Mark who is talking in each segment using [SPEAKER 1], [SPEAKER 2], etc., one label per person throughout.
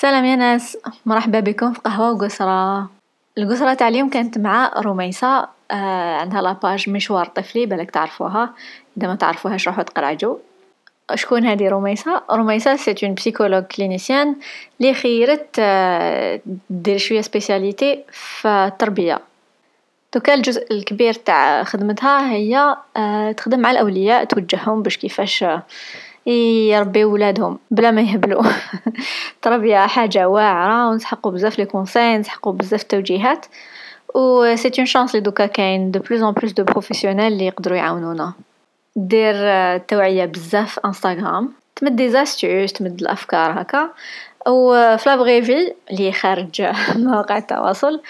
[SPEAKER 1] سلام يا ناس. مرحبا بكم في قهوة وقسرة القسرة تاع اليوم كانت مع رميسة آه عندها la page مشوار طفلي بالك تعرفوها. إذا ما تعرفوهاش روحوا تقرعجوا شكون هذه رميسة رميسة c'est une psychologue clinicienne اللي خيرت آه دير شوية spécialité في التربية. دوكا الجزء الكبير تاع خدمتها هي آه تخدم مع الأولياء توجههم باش كيفاش يربيو ولادهم بلا ما يهبلوا. التربيه حاجة واعرة ونسحقوا بزاف les conseils نسحقوا بزاف التوجيهات و c'est une chance لي دوكا كاين de plus en plus de professionnels اللي يقدروا يعاونونا. دير توعية بزاف في انستغرام تمد des astuces تمد الأفكار هكا. و في la vraie vie اللي خارج مواقع التواصل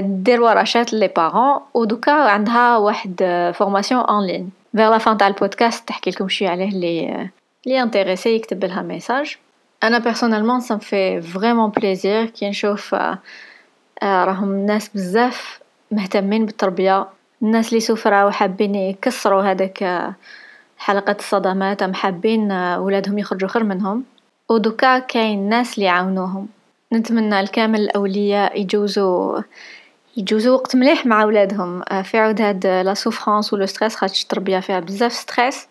[SPEAKER 1] دير ورشات les parents و دوكا عندها واحد formation en ligne vers la fin تاع البودكاست تحكي لكم شوية عليه اللي اللي intéressé يكتب لها message أنا personnellement ça fait vraiment plaisir كي نشوف راهم ناس بزاف مهتمين بالتربيه الناس اللي souffraient وحابين يكسروا هذاك حلقة الصدمات ام حابين ولادهم يخرجوا خير منهم ودوكا كاين ناس اللي يعاونوهم نتمنى الكامل الاولياء يجوزوا يجوزوا وقت مليح مع ولادهم. في عوض هاد la souffrance و le stress خاطش التربيه فيها بزاف stress.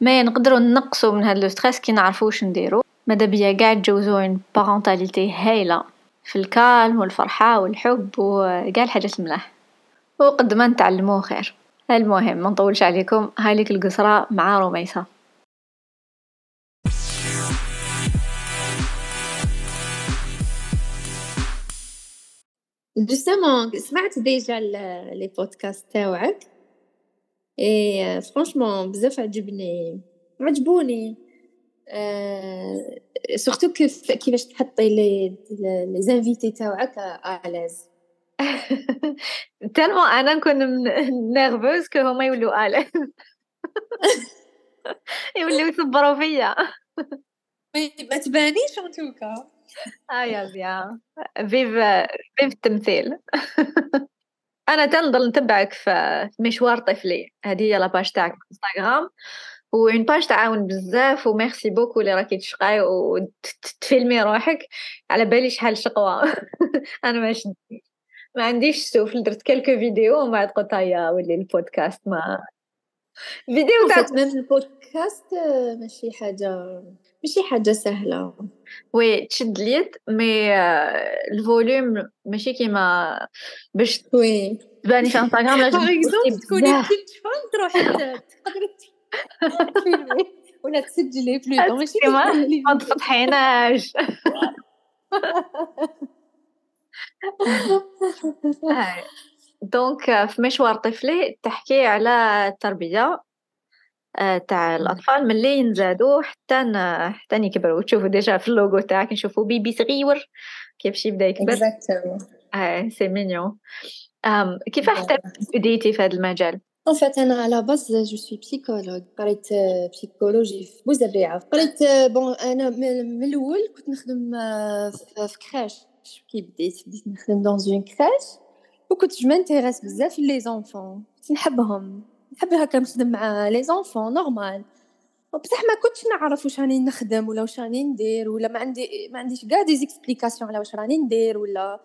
[SPEAKER 1] ما نقدروا نقصوا من هاد le stress كي نعرفوا واش نديروا ماذا بيا؟ قاع تجوزوا une parentalité هايلة. في ال calme والفرحه والحب وكاع الحاجات الملاح. وقد ما نتعلموه خير. المهم ما نطولش عليكم. هاي ليك القصرة مع رميسة
[SPEAKER 2] justement سمعت déjà les podcasts تاوعك. et franchement بزاف عجبني. عجبوني. أه surtout كيف كيفاش تحطي les les invités تاوعك à
[SPEAKER 1] l'aise tellement أنا نكون nerveuse que هما يولوا à l'aise يوليو يصبروا فيا
[SPEAKER 2] ما تبانيش en tout
[SPEAKER 1] cas آه يا bien vive vive التمثيل. أنا تنضل نتبعك في مشوار طفلي. هذه هي la page تاعك في انستغرام و une page تعاون بزاف و merci beaucoup اللي راكي تشقاي وتفيلمي روحك. على بالي شحال شقوة. أنا ما ما عنديش سوفل درت quelques vidéos ومن بعد قلت هيا و les podcasts ما
[SPEAKER 2] فيديو تاع البودكاست ماشي حاجة ماشي حاجة سهلة.
[SPEAKER 1] وي تشد اليد مي الفوليوم ماشي كيما باش
[SPEAKER 2] وي
[SPEAKER 1] تباني في انستغرام لازم
[SPEAKER 2] تكوني فان تروحي تقدري تفيلمي. ولا تسجلي بلوتو ماشي
[SPEAKER 1] ما تفضحيناش donc في مشوار طفلي تحكي على التربية. تاع الأطفال من اللي ينزادوا حتى حتى يكبروا تشوفوا déjà في اللوغو تاعك نشوفوا bébé صغير كيفاش يبدا يكبر. آه c'est mignon كيف حتى بديتي في هذا المجال؟
[SPEAKER 2] en fait أنا à la base je suis psychologue قريت psychologie في بوزريعه قريت bon أنا من الأول كنت نخدم في crèche كي بديت بديت نخدم dans une crèche وكنت je m'intéresse بزاف les enfants. كنت نحبهم. نحب هكا نخدم مع les enfants normal بصح ما كنتش نعرف واش راني نخدم ولا واش راني ندير ولا ما عندي ما عنديش كاع des explications على واش راني ندير ولا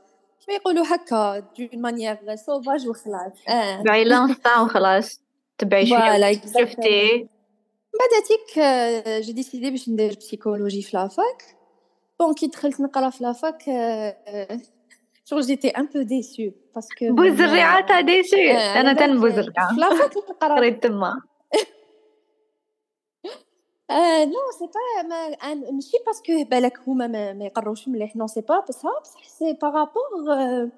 [SPEAKER 2] كيما يقولوا هكا d'une manière sauvage وخلاص
[SPEAKER 1] آه. تبعي l'Insta وخلاص تبعي شوية. شفتي؟
[SPEAKER 2] بعد تيك j'ai décidé باش ندير psychologie في la fac. bon كي دخلت نقرا في la fac شغل j'étais un peu déçue parce que
[SPEAKER 1] بوزريعه t'es déçue أنا تن بوزريعه
[SPEAKER 2] في la fac نقرا
[SPEAKER 1] قريت تما
[SPEAKER 2] آه non c'est pas ما ماشي parce que بالك هما ما, ما يقروش مليح non c'est pas بصح بصح c'est par rapport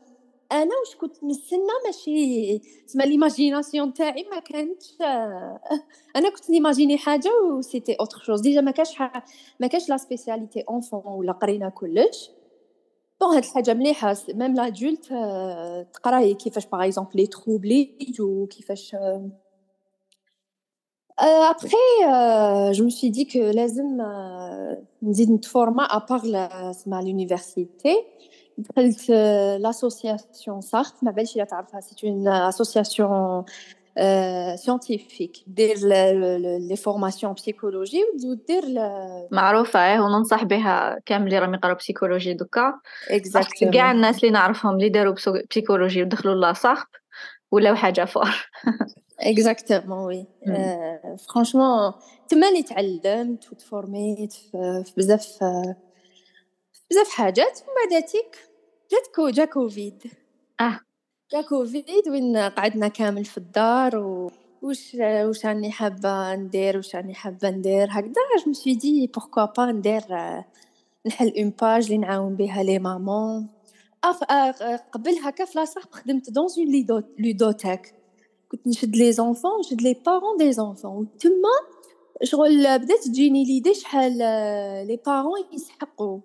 [SPEAKER 2] أنا واش كنت نستنى ماشي تسمى l'imagination تاعي ما كانتش أنا كنت نيماجيني حاجة و c'était autre chose déjà ما كاش ما كاش la spécialité enfant ولا قرينا كلش bon هاد الحاجة مليحه même l'adulte تقراي كيفاش par exemple les troubles يجو كيفاش après je me suis dit que لازم نزيد نتفورما à part سما l'université دخلت l'association سارت ما باليش الا تعرفها c'est une association scientifique دير les formations psychologie ودير
[SPEAKER 1] معروفة إيه؟ وننصح بها كامل اللي راهم يقراو psychologie دوكا.
[SPEAKER 2] exactement
[SPEAKER 1] كاع الناس اللي نعرفهم اللي داروا psychologie ودخلوا لاصاق ولاو حاجة fort.
[SPEAKER 2] exactement oui franchement تماني تعلمت وتفورميت في بزاف بزاف حاجات ومن بعد جات جا كوفيد آه. كوفيد وين قعدنا كامل في الدار و واش واش راني حابة ندير واش راني حابة ندير هكذا. je me suis dit pourquoi pas ندير نحل une page اللي نعاون بها les mamans أف... قبل هكا في لاصاق خدمت dans une ludothèque كنت نشد les enfants نشد les parents des enfants وتما شغل بدأت تجيني l'idée شحال les parents يسحقوا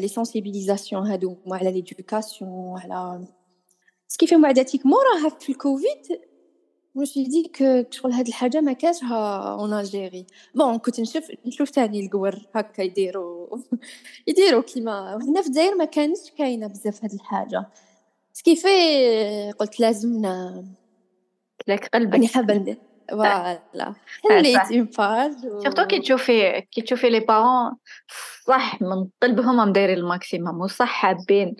[SPEAKER 2] les sensibilisations هادو على l'éducation على ce qui fait من بعد تيك موراها في الكوفيد مش ديك شغل هاد الحاجة ما كاشها en Algérie bon كنت نشوف نشوف تاني القور هكا يديروا يديروا كيما هنا في الجزائر ما كانش كاينة بزاف هاد الحاجة ce qui fait قلت لازم
[SPEAKER 1] لك قلبك
[SPEAKER 2] حابة ندير voilà حليت une page
[SPEAKER 1] surtout كي تشوفي كي تشوفي les parents صح من قلبهم دايرين ال maximum وصح حابين.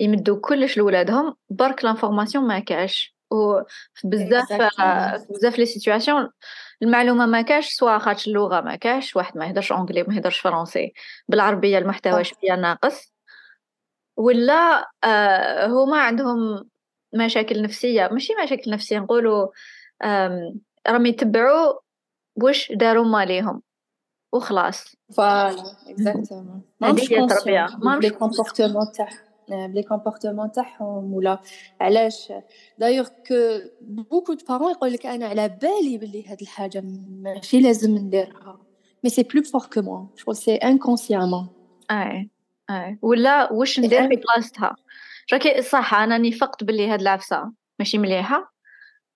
[SPEAKER 1] يمدوا كلش لولادهم برك l'information ما كاش. و بزاف les situations المعلومة ما كاش soit خاطش اللغة ما كاش واحد ما يهدرش anglais ما يهدرش français بالعربية المحتوى شوية ناقص. ولا آه هما عندهم مشاكل نفسية. ماشي مشاكل نفسية نقولوا راهم يتبعوا واش داروا ماليهم. وخلاص.
[SPEAKER 2] voilà exactement
[SPEAKER 1] هذه هي التربية.
[SPEAKER 2] ما بلي comportement تاعهم بلي comportement تاعهم ولا علاش؟ d'ailleurs que beaucoup de parents يقول لك أنا على بالي بلي هاد الحاجة ماشي لازم نديرها. mais c'est plus fort que moi شغل c'est inconsciemment
[SPEAKER 1] أي أي. ولا واش ندير في بلاصتها راكي صح أنا نفقت بلي هاد العفسة. ماشي مليحة.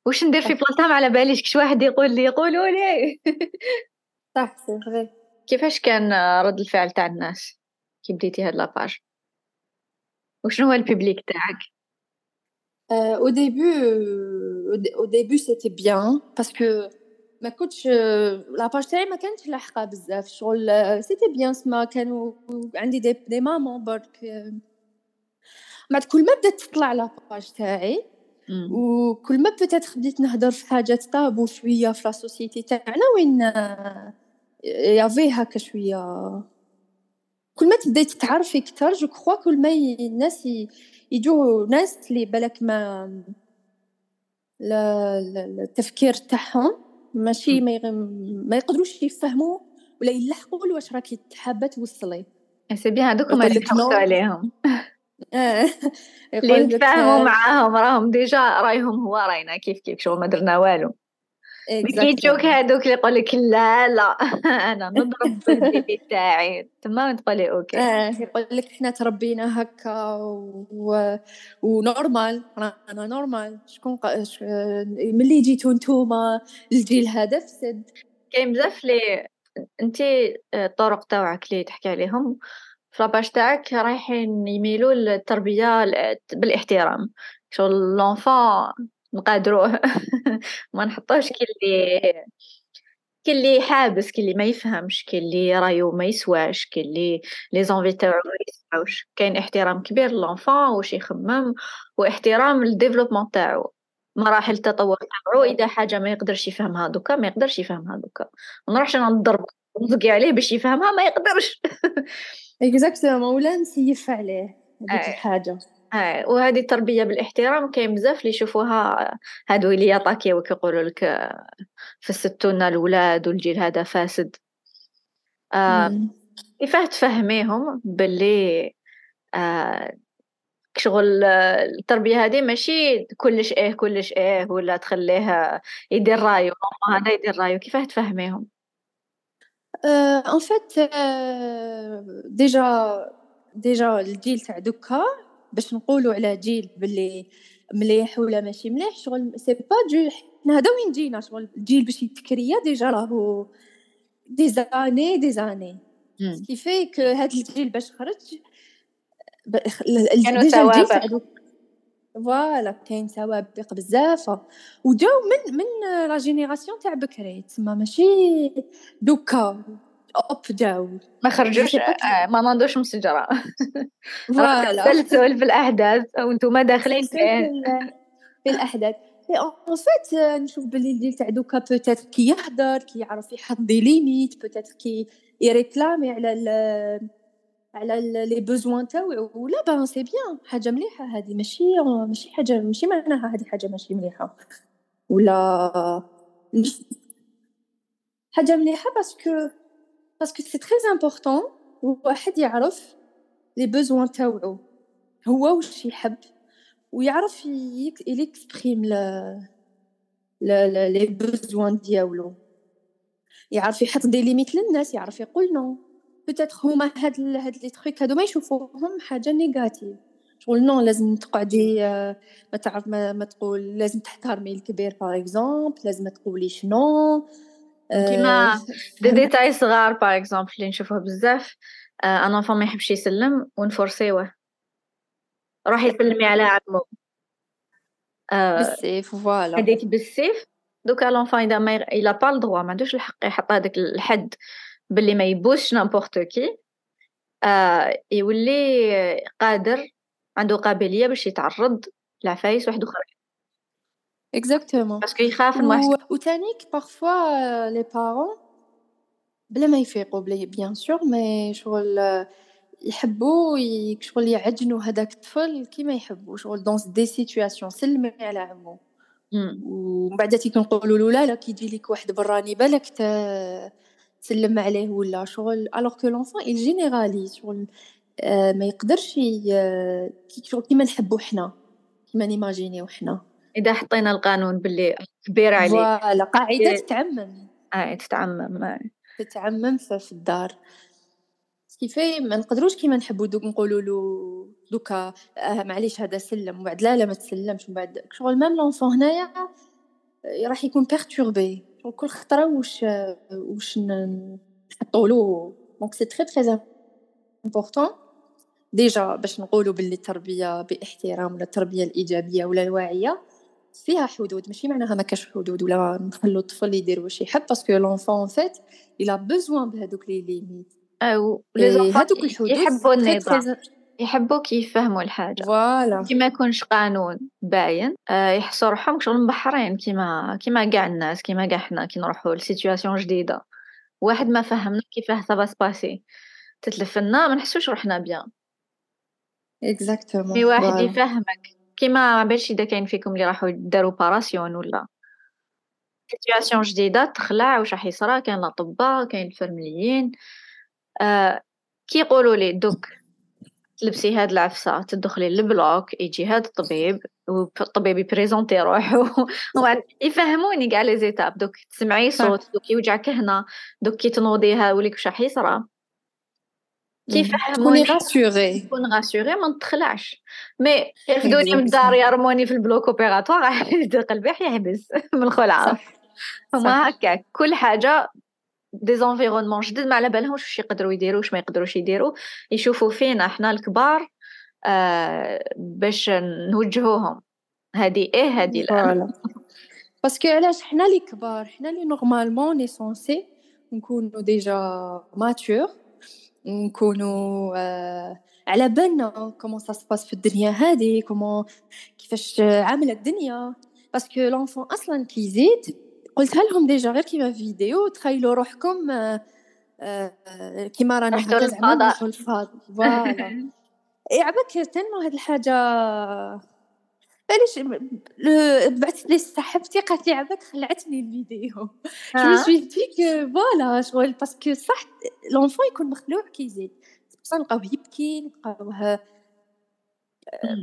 [SPEAKER 1] واش ندير في بلاصتها ما على باليش كش واحد يقول لي يقولوا لي.
[SPEAKER 2] صح c'est
[SPEAKER 1] كيفاش كان رد الفعل تاع الناس كي بديتي هاد la page؟ وشنو هو ال public تاعك؟
[SPEAKER 2] au début au début c'était bien parce que ما كنتش la page تاعي ما كانتش لاحقة بزاف شغل. c'était bien سما كانوا عندي des, des mamans برك. بعد كل ما بدات تطلع la page تاعي. وكل ما peut-être بديت نهضر في حاجات tabous شوية في la société تاعنا وين y avait هكا شوية. كل ما تبداي تتعرفي أكثر je crois كل ما الناس يجوا ناس اللي بالك ما التفكير تاعهم ماشي ما, ما يقدروش يفهموا ولا يلحقوا واش راكي حابة توصلي.
[SPEAKER 1] c'est bien هذوك هما اللي تحوسوا عليهم. اللي نتفاهموا معاهم راهم déjà رايهم هو راينا كيف كيف شغل ما درنا والو. كي ت choque هذوك اللي يقول لك لا لا أنا نضرب بال bébé تاعي تما تقولي OK.
[SPEAKER 2] آه يقول لك إحنا تربينا هكا و... و normal رانا normal. شكون ق... ش... ملي جيتو نتوما؟ الجيل هذا فسد.
[SPEAKER 1] كاين بزاف لي انت الطرق تاعك اللي تحكي عليهم. la page تاعك رايحين يميلوا للتربية بالاحترام. شغل l'enfant نقادروه ما نحطوش كي اللي كي اللي حابس كي اللي ما يفهمش كي اللي رايو ما يسواش كي اللي les envies تاعو ما يسواوش. كاين احترام كبير ل l'enfant واش يخمم واحترام لل développement تاعو. مراحل التطور تاعو إذا حاجة ما يقدرش يفهمها دوكا ما يقدرش يفهمها دوكا. ما نروحش نضرب نزقي عليه باش يفهمها ما يقدرش.
[SPEAKER 2] exactement ولا نسيف عليه هذيك الحاجة.
[SPEAKER 1] آه. وهذه التربية بالاحترام كاين بزاف اللي يشوفوها هادو اللي يطاكيو كيقولوا لك في الستونة الولاد والجيل هذا فاسد. آه كيفاه تفهميهم باللي آه شغل التربية هذه ماشي كلش إيه كلش إيه ولا تخليه يدير رايو هذا يدير رايو كيفاه تفهميهم؟
[SPEAKER 2] en fait déjà déjà الجيل تاع دوكا باش نقولوا على جيل باللي مليح ولا ماشي مليح شغل c'est pas جو حنا هذا وين جينا؟ شغل الجيل باش يتكريا déjà راهو des années des années que هاد الجيل باش خرج
[SPEAKER 1] كانوا سوابق
[SPEAKER 2] voilà كاين سوابق بزاف. وجاو من من la génération تاع بكري تسمى ماشي دوكا hop جاو.
[SPEAKER 1] ما خرجوش آه، ما ناضوش من الشجره
[SPEAKER 2] voilà
[SPEAKER 1] تسلسل في الأحداث وأنتم داخلين
[SPEAKER 2] في في الأحداث. en fait نشوف بلي الجيل تاع دوكا peut-être كي يهدر كي يعرف يحط des limites peut-être كي ي réclamer على على les besoins تاوعو ولا bah c'est bien حاجة مليحة هذه. ماشي ماشي حاجة ماشي معناها هذه حاجة ماشي مليحة. ولا حاجة مليحة parce que parce que c'est très important واحد يعرف les besoins تاوعو. هو واش يحب؟ ويعرف ي exprimer les besoins ديالو. يعرف يحط des limites للناس يعرف يقول non peut-être هما هاد هاد les trucs هادو ما يشوفوهم حاجة négative شغل non لازم تقعدي ما تعرف ما, ما تقول لازم تحترمي الكبير par exemple لازم تقولي شنو
[SPEAKER 1] كيما دي ديتاي صغار par exemple اللي نشوفوه بزاف un enfant ما يحبش يسلم ونفورسيوه روحي سلمي على عمو.
[SPEAKER 2] بالسيف voilà.
[SPEAKER 1] هذيك بالسيف. donc l'enfant إذا ما il a pas le droit ما عندوش الحق يحط هذاك الحد. باللي ما يبوسش n'importe qui آه يولي قادر عنده قابلية باش يتعرض لعفايس واحد أخرى.
[SPEAKER 2] exactement
[SPEAKER 1] parce que يخاف
[SPEAKER 2] و... وتانيك parfois les parents بلا ما يفيقوا بلي bien sûr mais شغل يحبوا شغل يعجنوا هذاك الطفل كيما يحبوا شغل dans des situations سلمي على عمو. ومن بعد تيكون نقولوا له لا لا كيجي لك واحد براني بالك تسلم عليه ولا شغل alors que l'enfant il généralise شغل آه ما يقدرش شغل كيما نحبو حنا كيما نيماجينيو حنا.
[SPEAKER 1] إذا حطينا القانون باللي كبير عليك
[SPEAKER 2] voilà قاعدة تتعمم.
[SPEAKER 1] آه تتعمم
[SPEAKER 2] تتعمم في الدار. كيفاش ما نقدروش كيما نحبو دوك نقولوا له دوكا آه معليش هذا سلم ومن بعد لا لا ما تسلمش ومن بعد شغل même l'enfant هنايا راح يكون perturbé كل خطرة واش واش نحطوا له. donc c'est très très important déjà باش نقولوا باللي التربية بإحترام ولا التربية الإيجابية ولا الواعية فيها حدود. ماشي معناها ما كاش حدود ولا نخلو الطفل يدير واش يحب parce que l'enfant en fait il a besoin بهذوك les limites
[SPEAKER 1] أو هذوك الحدود يحبوا النظام. يحبوا كيفهموا الحاجة.
[SPEAKER 2] voilà.
[SPEAKER 1] كي ما يكونش قانون باين آه يحسوا روحهم شغل مبحرين كيما كيما كاع الناس كيما كاع حنا كي نروحوا ل situation جديدة. واحد ما فهمنا كيفاه ça va se passer تتلف لنا ما نحسوش روحنا bien.
[SPEAKER 2] exactement
[SPEAKER 1] mais واحد يفهمك. كيما ما بالش إذا كاين فيكم اللي راحوا داروا opération ولا. situation جديدة تخلع واش راح يصرى كاين الأطباء كاين الفرمليين. آه كي يقولوا لي دوك تلبسي هاد العفسة تدخلي لل bloc يجي هاد الطبيب والطبيب ي présenter روحو. يفهموني كاع les étapes. دوك تسمعي صوت دوك يوجعك هنا دوك كي تنوضيها وليك واش راح يصرى
[SPEAKER 2] كيفهموني
[SPEAKER 1] rassurée تكون rassurée ما نتخلعش. mais يرفدوني من الدار يرموني في ال bloc opératoire قلبي يحبس من الخلعة. هما هكا كل حاجة des environnements جدد ما على بالهمش واش يقدروا يديروا واش ما يقدروش يديروا يشوفوا فينا حنا الكبار آه باش نوجهوهم هذه إيه هذه لا
[SPEAKER 2] parce que علاش حنا اللي كبار حنا اللي normalement لي censés نكونوا déjà matures نكونوا آه على بالنا comment ça se passe في الدنيا هذه comment كيفاش عامله الدنيا parce que l'enfant أصلا كيزيد قلتها لهم déjà غير كيما فيديو تخيلوا روحكم آه، آه، كيما رانا
[SPEAKER 1] هكا زعما
[SPEAKER 2] الفضاء فوالا. يعبك تنمو هاد الحاجة؟ علاش؟ بعثت لي صاحبتي قالت لي عباك خلعتني الفيديو. سوي ديك فوالا شغل باسكو صح لونفون يكون مخلوع كيزيد. بصح نلقاوه يبكي نلقاوه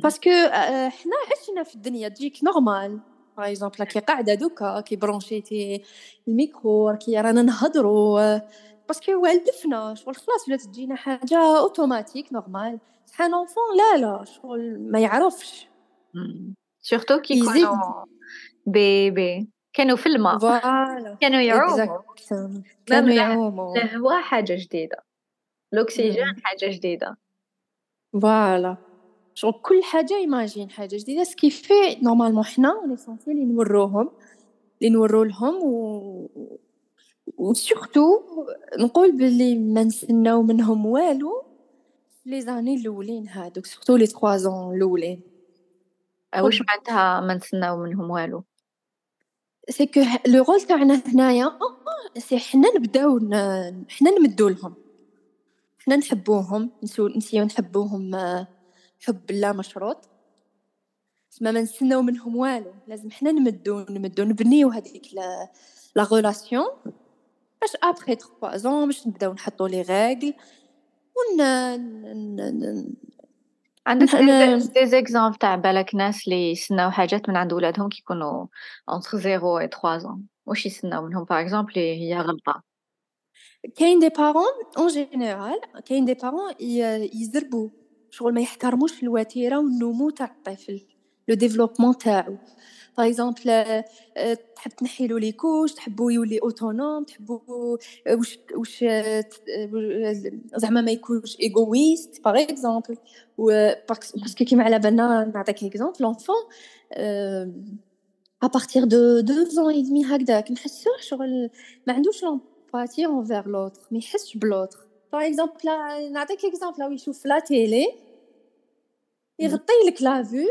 [SPEAKER 2] باسكو آه، حنا عشنا في الدنيا تجيك نورمال باغ اكزومبل كي قاعدة دوكا كي برونشيتي الميكرو كي رانا نهضروا parce que والفنا شغل خلاص ولات تجينا حاجة automatique normal صح l'enfant لا لا شغل ما يعرفش
[SPEAKER 1] surtout كي كانوا bébé كانوا في الماء كانوا يعوموا
[SPEAKER 2] كانوا يعوموا
[SPEAKER 1] الهواء حاجة جديده الاكسجين حاجة جديده
[SPEAKER 2] voilà شغل كل حاجة imagine حاجة جديدة. ce qui fait normalement حنا on est censés لي نوروهم لي نورو لهم و و surtout نقول بلي ما نستناو منهم والو les années الاولين هادوك surtout les 3 ans الاولين
[SPEAKER 1] واش معناتها ما نتسناو منهم والو؟
[SPEAKER 2] c'est que le rôle تاعنا هنايا c'est حنا نبداو حنا نمدو لهم حنا نحبوهم نسيو نحبوهم حب لا مشروط ما ما نستناو منهم والو. لازم حنا نمدو نمدو نبنيو هذيك la relation باش après 3 ans باش نبداو نحطو les règles ون
[SPEAKER 1] عندك des exemples تاع بالك ناس اللي يسناو حاجات من عند ولادهم كي يكونوا entre 0 و 3 زون واش يسناو منهم؟ par exemple هي غلطة.
[SPEAKER 2] كاين des parents en général كاين des parents يزربوا شغل ما يحترموش الوتيرة والنمو تاع الطفل le développement تاعو. par exemple تحب تنحيلو les couches تحبو يولي autonome تحبو واش واش زعما ما يكونش égoïste par exemple parce que كيما على بالنا نعطيك exemple l'enfant à partir de deux ans et demi هكذاك نحسوه شغل ما عندوش l'empathie envers l'autre ما يحسش ب l'autre par exemple نعطيك exemple لو يشوف la télé يغطي لك la vue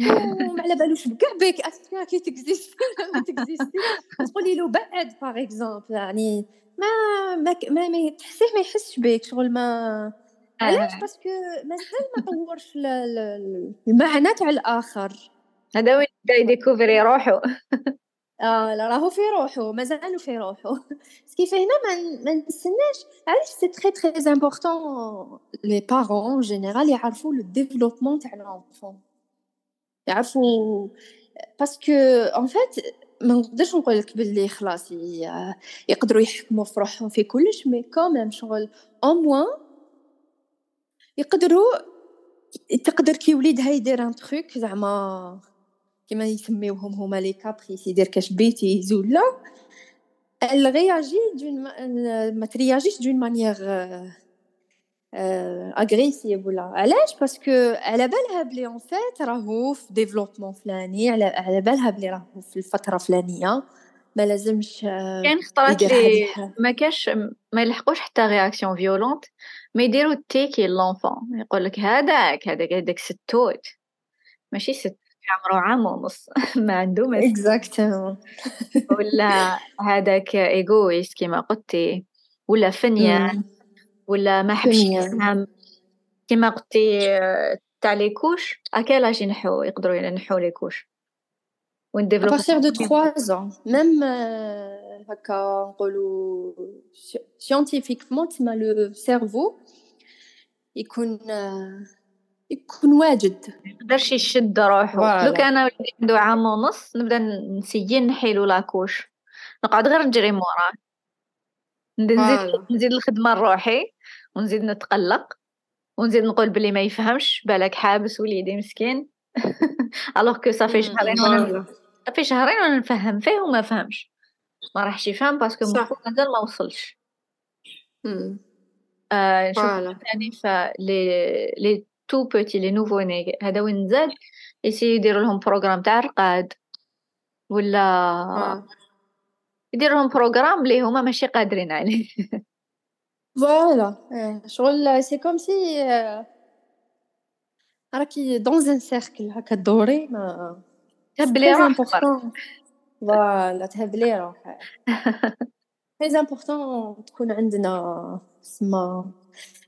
[SPEAKER 2] وما على بالوش بكاع بك est-ce que كي تexiste ما تexisti تقولي له بعد par exemple يعني ما ما ما, ما تحسيه ما يحسش بك شغل ما علاش parce que مازال ما طورش المعنى تاع الآخر
[SPEAKER 1] هذا وين بدا يdécouvri روحو
[SPEAKER 2] آه لا راهو في روحو مازالو في روحو. كيف هنا ما ما نستناش. علاش c'est très très important les parents général يعرفوا le développement تاع l'enfant يعرفوا parce que en fait ما نقدرش نقول لك باللي خلاص يقدروا يحكموا في روحهم في كلش mais quand même شغل au moins يقدروا تقدر كي وليدها يدير un truc زعما كيما يسميوهم هما les caprices يدير كاش bêtise ولا elle réagit d'une ما تréagiش d'une manière agressive ولا علاش parce que على بالها بلي en fait راهو في développement فلاني على على بالها بلي راهو في الفترة فلانيه ما لازمش
[SPEAKER 1] كاين خطرات لي ما كاش ما يلحقوش حتى réaction violente ما يديروا تيكي l'enfant يقول لك هذاك هذاك هذاك ستوت. ماشي ست عمره عام ونص. ما عنده
[SPEAKER 2] ما exactement
[SPEAKER 1] ولا هذاك égoïste كيما قلتي؟ ولا فنيان ولا ما حبش يفهم. كيما قلتي تاع les couches à quel âge ينحو؟ يقدروا ينحو les couches.
[SPEAKER 2] ونdéveloppe à partir de 3 ans même هكا نقولوا scientifiquement تما le cerveau يكون يكون واجد.
[SPEAKER 1] يقدرش يشد روحو لو كان ولدي عنده عام ونص نبدا نessayi نحيلو la couche نقعد غير نجري موراه. نزيد نزيد الخدمة لروحي ونزيد نتقلق ونزيد نقول بلي ما يفهمش بالك حابس وليدي مسكين. alors que ça fait شهرين وأنا صافي شهرين وأنا نفهم فيه وما فهمش. ما راحش يفهم parce que مخو مازال ما وصلش. آه نشوف ثاني ف لي لي تو بوتي لي نوفو ني هذا وين زاد يسي يديروا لهم بروغرام تاع رقاد ولا. يدير لهم بروغرام اللي هما ماشي قادرين عليه
[SPEAKER 2] فوالا شغل سي كوم سي راكي دون ان سيركل هكا دوري ما
[SPEAKER 1] تهبلي روحك
[SPEAKER 2] فوالا تهبلي روحك très important تكون عندنا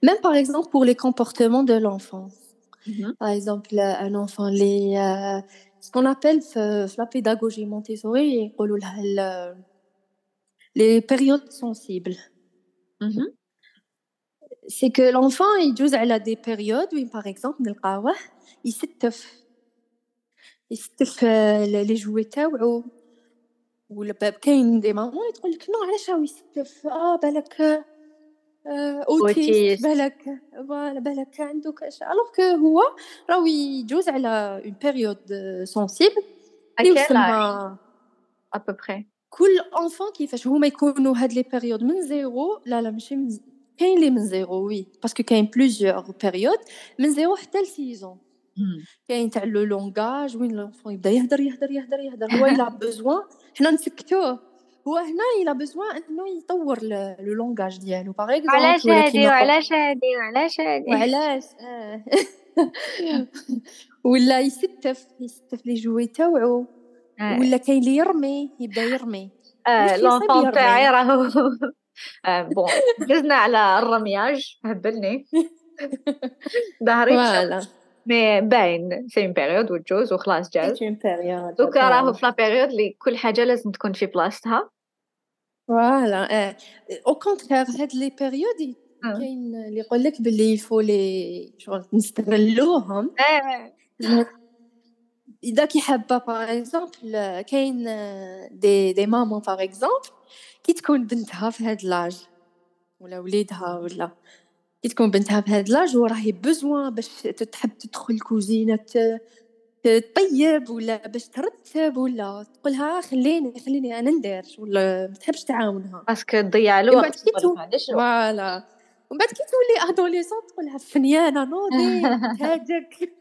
[SPEAKER 2] سما même par exemple pour les comportements de l'enfant par exemple un enfant لي ce qu'on appelle في la pédagogie Montessori يقولوا لها les périodes sensibles. Mm -hmm. C'est que l'enfant يجوز على des périodes وين par exemple نلقاوه يستف يستف les jouets تاوعو ولا كاين des mamans تقول لك non علاش راهو يستف آه بالك autiste بالك voilà بالك عنده كاش alors que هو راهو يجوز على une période sensible
[SPEAKER 1] اللي يسمى à peu près
[SPEAKER 2] كل enfant كيفاش هما يكونوا هاد les périodes من زيرو لا لا ماشي من كاين اللي من زيرو oui parce que كاين plusieurs périodes من زيرو حتى ل six ans كاين تاع le langage وين l'enfant يبدا يهدر يهدر يهدر يهدر هو il a besoin حنا نسكتوه هو هنا il a besoin إنه يطور le langage ديالو. par
[SPEAKER 1] exemple علاش هادي وعلاش هادي وعلاش هادي
[SPEAKER 2] وعلاش؟ آه. ولا يستف يستف les jouets تاوعو آه. ولا كاين اللي يرمي يبدا يرمي.
[SPEAKER 1] آه l'enfant تاعي راهو. آه bon دزنا على الرمياج. هبلني. ظهري voilà. mais باين. c'est une période وتجوز وخلاص جاز donc راهو في la période اللي كل حاجة لازم تكون في بلاصتها
[SPEAKER 2] voilà au contraire هاد les périodes كاين اللي يقول لك باللي il faut les شغل نستغلوهم اذا كي حابه par exemple كاين des des mamans par exemple كي تكون بنتها في هاد l'âge ولا وليدها ولا كي تكون بنتها في هاد l'âge وراهي besoin باش تحب تدخل الكوزينه تطيب ولا باش ترتب ولا تقولها خليني خليني أنا ندير ولا ما تحبش تعاونها.
[SPEAKER 1] parce que تضيع الوقت
[SPEAKER 2] voilà. ومن بعد كي تولي adolescente تقولها فنيانة نوضي هاجك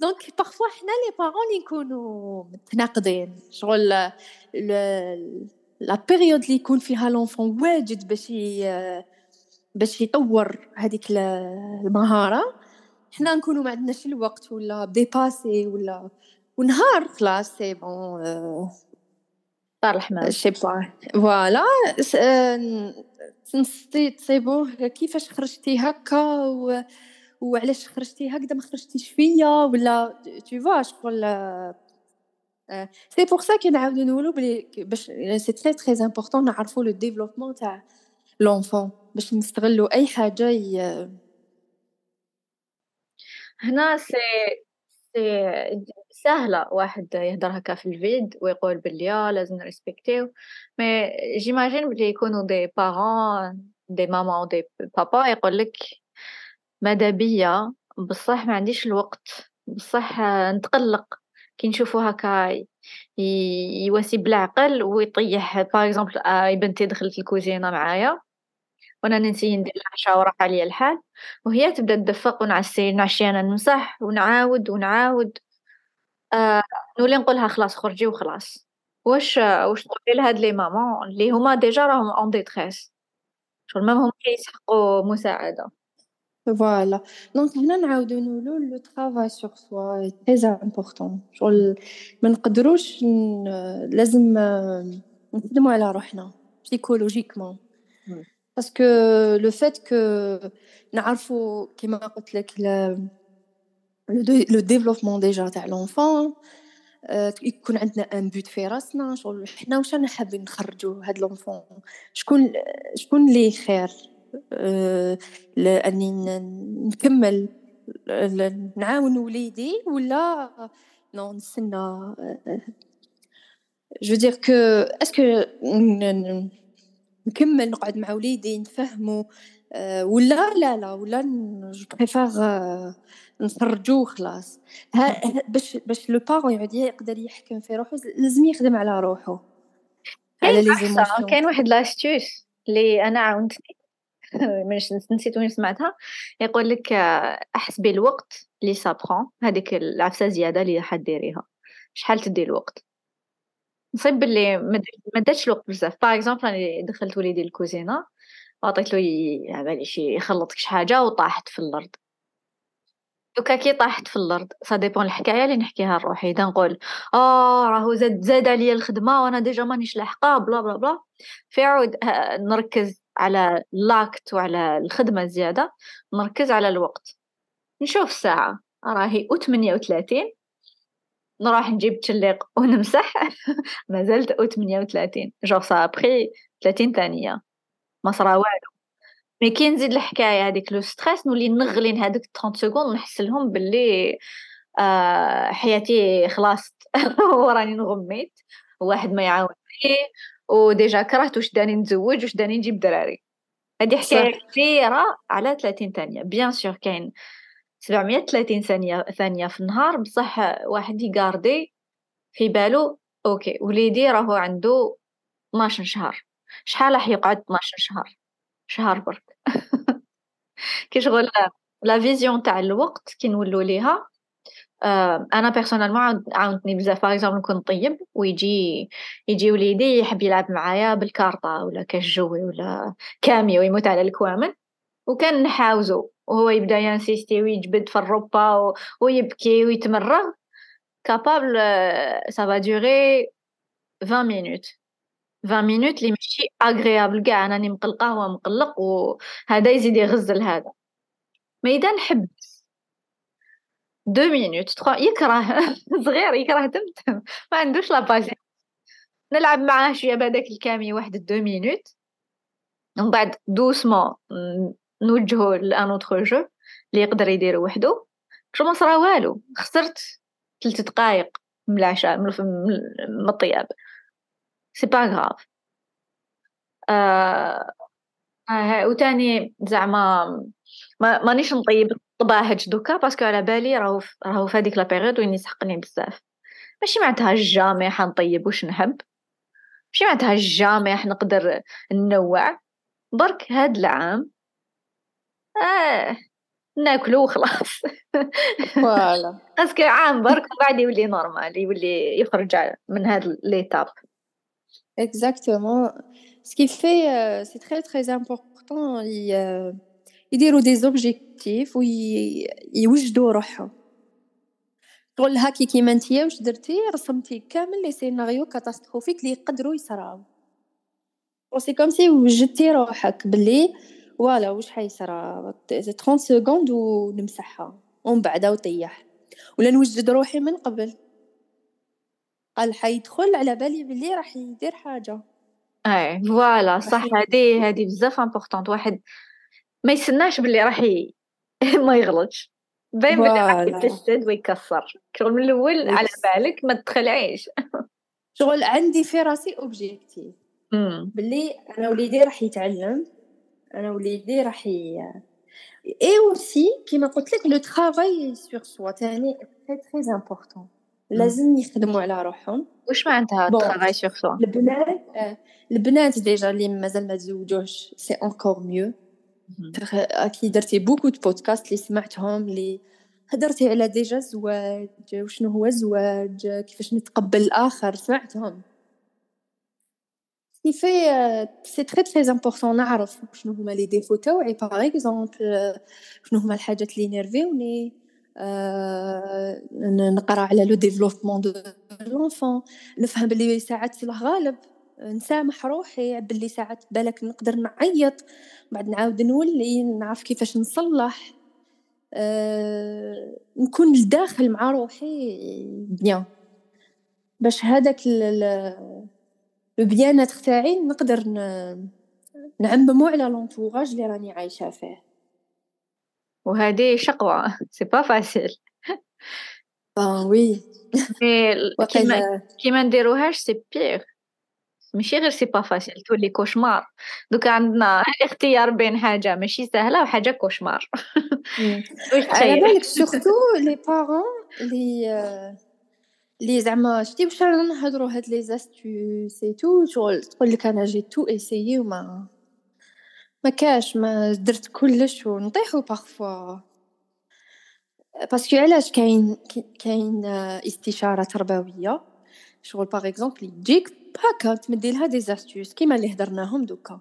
[SPEAKER 2] donc parfois حنا les parents يكونوا متناقضين. شغل la période اللي يكون فيها l'enfant واجد باش باش يطور هذيك المهارة. حنا نكونوا ما عندناش الوقت ولا dépassés ولا ونهار خلاص c'est bon
[SPEAKER 1] طار الحمام
[SPEAKER 2] c'est pas voilà تنصتي c'est bon كيفاش خرجتي هكا؟ و... وعلاش خرجتي هكذا؟ ما خرجتيش فيا؟ ولا tu vois شغل c'est pour ça كنعاودو نقولو بلي باش c'est très très important نعرفو le développement تاع l'enfant باش نستغلو أي حاجة ي...
[SPEAKER 1] هنا سي سي سهلة واحد يهدر هكا في ال vide ويقول بلي آه لازم نريسبكتيو. mais j'imagine بلي يكونوا des parents des mamans des papas يقول لك ماذا بيا؟ بصح ما عنديش الوقت. بصح نتقلق. كي نشوفو هكا يواسي بالعقل ويطيح. par exemple بنتي دخلت الكوزينة معايا. وأنا نسي ندير العشاء وراح عليا الحال وهي تبدأ تدفق ونعسي نعشي أنا نمسح ونعاود ونعاود. آه نولي نقولها خلاص خرجي وخلاص. واش واش تقولي لهاد les mamans اللي هما déjà راهم en détresse شغل même هما يسحقوا مساعدة.
[SPEAKER 2] voilà donc هنا نعاودو نقولو le travail sur soi très important شغل ما نقدروش لازم نخدمو على روحنا psychologiquement parce que le fait que نعرفو كيما قلت لك le développement déjà تاع l'enfant يكون عندنا un but في راسنا شغل حنا واش رانا حابين نخرجوا هاد l'enfant شكون شكون اللي خير لاني نكمل نعاون وليدي ولا non نستنى je dirais que est-ce que نكمل نقعد مع وليدي نفهمو ولا لا لا ولا je préfère نخرجوه خلاص. باش باش le parent يعود يقدر يحكم في روحو لازم يخدم على روحو
[SPEAKER 1] على les émotions كاين واحد l'astuce اللي أنا عاونتني مش نسيت وين سمعتها يقول لك أحسبي الوقت اللي ça prend هذيك العفسة زيادة اللي حديريها شحال تدي الوقت؟ نصيب باللي ما داتش الوقت بزاف. par exemple راني دخلت وليدي الكوزينة وعطيت له على شي يخلط شي حاجة وطاحت في الأرض. دوكا كي طاحت في الأرض ça dépend الحكاية اللي نحكيها لروحي. إذا نقول آه راهو زاد زاد عليا الخدمة وأنا ديجا مانيش لاحقة بلا بلا بلا. في عود نركز على l'acte وعلى الخدمة الزيادة نركز على الوقت. نشوف الساعة. راهي أو 38 نروح نجيب تشليق ونمسح. مازلت أو 38 جوغ سا ابخي 30 ثانية. ما صرا والو. mais كي نزيد الحكاية هذيك le stress نولي نغلي هذوك 30 secondes نحس لهم باللي آه حياتي خلاص وراني نغميت. واحد ما يعاون فيه وديجا كرهت واش داني نتزوج واش داني نجيب دراري. هذه حكاية كبيرة على 30 ثانية. bien sûr كاين 730 ثانية ثانية في النهار بصح واحد يقاردي في بالو okay وليدي راهو عنده 12 شهر. شحال راح يقعد 12 شهر؟ شهر برك. كي شغل la vision تاع الوقت كي نولو ليها آه أنا personnellement عاونتني بزاف. par exemple نكون نطيب ويجي يجي وليدي يحب يلعب معايا بالكارطة ولا كاش jouet ولا كاميو يموت على الكوامن وكان نحاوزو وهو يبدأ ينسيستي ويجبد في الربا ويبكي ويتمرغ. capable ça va durer 20 minutes 20 minutes لي ماشي agréable كاع. انني مقلقه هو مقلق وهذا يزيد يغزل هذا. mais إذا نحبس deux minutes trois يكره. صغير يكره تمتم. ما عندوش لا نلعب معاه شوية بهذاك الكامي واحد deux minutes ومن بعد doucement نوجهو ل un autre jeu اللي يقدر يدير وحده شو ما صرا والو خسرت ثلاث دقائق من العشاء من الطياب. c'est pas grave آه آه وتاني زعما ما مانيش نطيب الطباهج دوكا parce que على بالي راهو راهو في هذيك la période وين يسحقني بزاف. ماشي معناتها jamais حنطيب واش نحب؟ ماشي معناتها jamais حنقدر ننوع. برك هاد العام آه ناكلو وخلاص.
[SPEAKER 2] voilà.
[SPEAKER 1] parce que عام برك ومن بعد يولي normal يولي يخرج من هاد l'étape.
[SPEAKER 2] Exactement. Ce qui fait, euh, c'est très très important. ي- euh, يديروا des objectifs ويوجدوا روحهم شغل هاكي كيما نتيا واش درتي رسمتي كامل les scénarios catastrophiques اللي يقدروا يصراو c'est comme si وجدتي روحك بلي voilà واش حيصرا 30 secondes ونمسحها ومن بعد وطيح. ولا نوجد روحي من قبل. قال حيدخل على بالي بلي راح يدير حاجة.
[SPEAKER 1] et voilà صح. هادي هادي بزاف importante واحد ما يسناش باللي راح. ما يغلطش. باين بلي راح. يتجسد ويكسر. شغل من الأول على بالك ما تخلعيش.
[SPEAKER 2] شغل عندي في راسي
[SPEAKER 1] objectif.
[SPEAKER 2] بلي أنا وليدي راح يتعلم. أنا وليدي راح ي et aussi كيما قلت لك le travail sur soi تاني très très important لازم يخدموا على روحهم.
[SPEAKER 1] واش معناتها. travail sur soi
[SPEAKER 2] البنات البنات déjà اللي مازال ما تزوجوش c'est encore mieux كي درتي beaucoup de podcasts اللي سمعتهم اللي هدرتي على déjà الزواج وشنو هو الزواج كيفاش نتقبل الآخر سمعتهم. كي في c'est très très important نعرف شنو هما les défauts تاوعي par exemple شنو هما الحاجات اللي نيرفيوني نقرا على le développement de l'enfant نفهم بلي ساعات في الغالب نسامح روحي باللي ساعات بالك نقدر نعيط بعد نعاود نولي نعرف كيفاش نصلح أه نكون لداخل مع روحي بيان باش هذاك le bien-être تاعي نقدر نعممو على l'entourage اللي راني عايشة فيه.
[SPEAKER 1] وهذه شغل c'est
[SPEAKER 2] pas facile
[SPEAKER 1] ah oui
[SPEAKER 2] وقيلا
[SPEAKER 1] كيما نديروهاش c'est pire ماشي غير c'est pas facile تولي cauchemar. دوكا عندنا اختيار بين حاجة ماشي سهلة وحاجة cauchemar.
[SPEAKER 2] على بالك surtout les parents لي لي زعما شتي واش رانا نهضروا هاد les astuces et tout شغل تقول لك أنا j'ai tout essayé وما ما كاش ما درت كلش ونطيحو parfois parce que علاش كاين كاين استشارة تربوية؟ شغل par exemple يجيك هكا تمدي لها des astuces كيما اللي هضرناهم دوكا.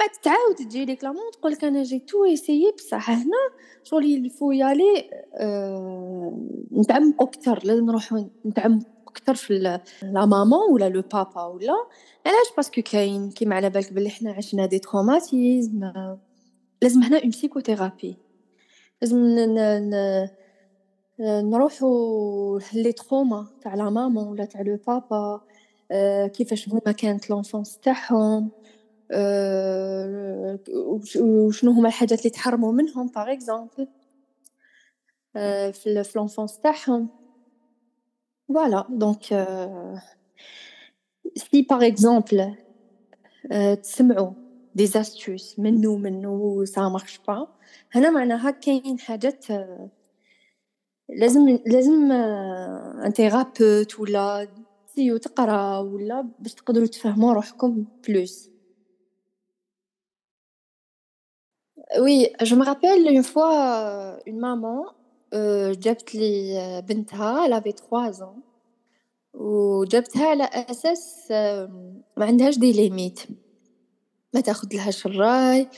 [SPEAKER 2] بعد تعاود تجي لك la maman تقول لك أنا j'ai tout essayé بصح هنا شغل il faut aller آه نتعمقوا أكثر لازم نروحوا نتعمقوا أكثر في la maman ولا le papa ولا علاش parce que كاين كيما على بالك بلي حنا عشنا des traumatismes لازم هنا une psychothérapie لازم ن- ن- ن- نروحوا les traumas تاع la maman ولا تاع le papa كيفاش هما كانت l'enfance تاعهم آه، وش- وشنو هما الحاجات اللي تحرموا منهم par exemple في ال- في l'enfance تاعهم voilà donc si par exemple تسمعوا des astuces منو منو ça marche pas هنا معناها كاين حاجات آه، لازم لازم un thérapeute ولا تسيو تقرا ولا باش تقدروا تفهموا روحكم plus Oui, je me rappelle une fois, euh, une maman euh, جابت لي آه، بنتها elle avait 3 ans وجابتها على أساس آه، ما عندهاش des limites ما تاخدلهاش الراي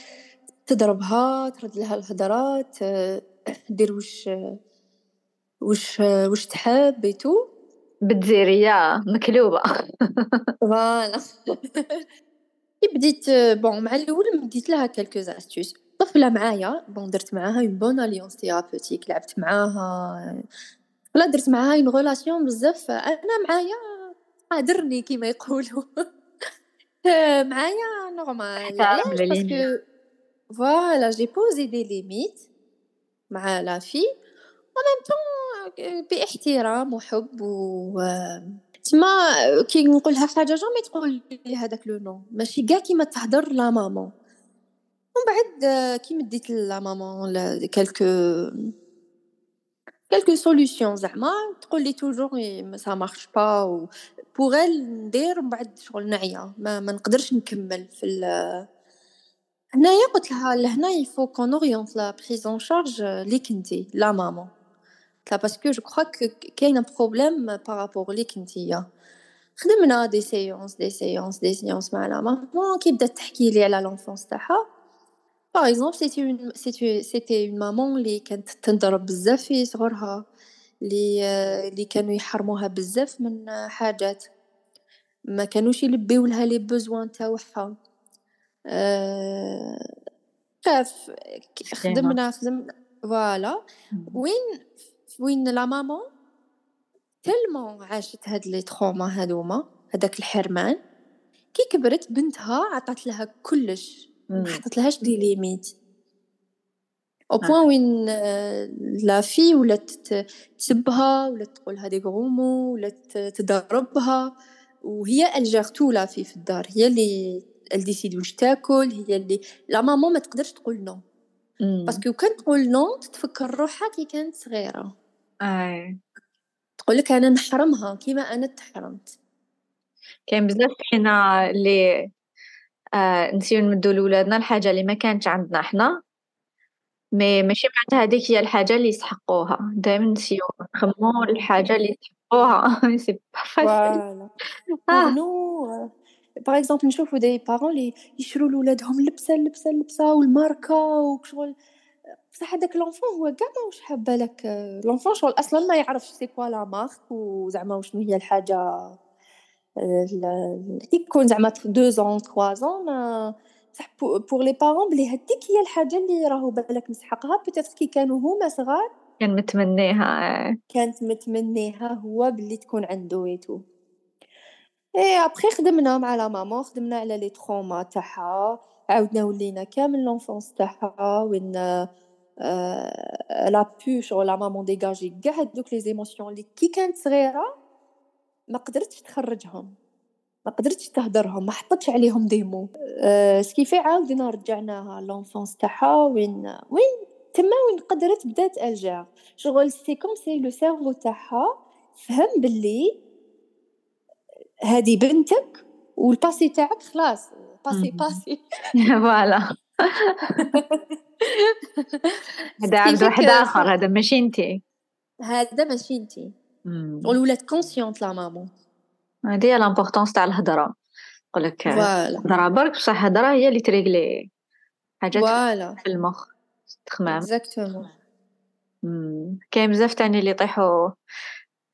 [SPEAKER 2] تضربها ترد لها الهدرات آه، دير واش واش واش تحب ايتو
[SPEAKER 1] بتزيرية مكلوبة
[SPEAKER 2] فوالا كي بديت بون مع الأول مديت لها كالكو استوس طفلة معايا بون درت معاها اون بون اليونس ثيرابوتيك لعبت معاها ولا درت معاها اون غولاسيون بزاف. أنا معايا قادرني كيما يقولوا. معايا نورمال علاش؟ باسكو فوالا جي بوزي دي ليميت مع la fille و même temps باحترام وحب و تما كي نقولها حاجة jamais تقول لي هذاك le non ماشي كاع كيما تهضر la maman ومن بعد كي مديت la maman quelques quelques solutions زعما. تقول لي toujours ça marche pas و بوغ ندير ومن بعد شغل نعيا. ما, ما نقدرش نكمل في هنايا قلت لها لهنا il faut qu'on oriente la prise en charge ليك انتي la maman لا parce que je crois كاين problème par rapport ليك نتيا خدمنا des séances des séances des séances مع la maman كي بدات تحكي لي على l'enfance تاعها par exemple c'était une c'était c'était une maman لي كانت تنضرب بزاف في صغرها. لي لي كانوا يحرموها بزاف من حاجات. ما كانوش يلبيو لها les besoins تاعها كاف خدمنا خدمنا voilà. وين وين la maman tellement عاشت هاد les traumas هادوما هداك الحرمان. كي كبرت بنتها عطات لها كلش. ما حطت لهاش des limites. au point وين la fille ولات تسبها ولا تقولها des gros mots ولا تضربها وهي genre toute la vie في الدار. هي اللي décide واش تاكل هي اللي la maman ما تقدرش تقول non parce que كان تقول non تتفكر روحها كي كانت صغيرة.
[SPEAKER 1] اي
[SPEAKER 2] تقول لك أنا نحرمها كيما أنا تحرمت.
[SPEAKER 1] كاين بزاف حنا اللي آه ن essaye و نمدو لولادنا الحاجة اللي ما كانتش عندنا حنا. mais ماشي معناتها هذيك هي الحاجة اللي يسحقوها. دائما ن essaye و نخمو الحاجة اللي يسحقوها. c'est pas
[SPEAKER 2] facile non par exemple نشوفو des parents لي يشرو لولادهم لبسة لبسة لبسة والماركة وشغل. بصح هذاك l'enfant هو كاع ماهوش حاب بالك l'enfant شغل أصلا ما يعرفش c'est quoi la marque وزعما وشنو هي الحاجة. كي تكون زعما 2 ans 3 ans بصح pour les parents بلي هذيك هي الحاجة اللي راهو بالك مسحقها. peut-être كي كانوا هما صغار
[SPEAKER 1] كان متمنيها.
[SPEAKER 2] كانت متمنيها هو باللي تكون عنده et tout et après خدمنا مع la maman خدمنا على les traumas تاعها. عاودنا ولينا كامل l'enfance تاعها. وين la pauvre شغل la maman dégager كاع هادوك les émotions اللي كي كانت صغيرة. ما قدرتش تخرجهم ما قدرتش تهدرهم ما حطتش عليهم des mots أه ce qui fait عاودنا رجعناها l'enfance تاعها وين وين تما وين قدرت بدات الجار شغل c'est comme si le cerveau تاعها فهم باللي هذه بنتك وال passé تاعك خلاص passé passé
[SPEAKER 1] voilà هذا عبد واحد آخر هذا ماشي انت
[SPEAKER 2] هذا ماشي انت ولات consciente la maman
[SPEAKER 1] هذه هي l'importance تاع الهضره نقول لك الهضره برك بصح الهضره هي اللي ت régler حاجات
[SPEAKER 2] voilà
[SPEAKER 1] في المخ. تخمام.
[SPEAKER 2] exactement
[SPEAKER 1] كاين بزاف تاني اللي يطيحوا.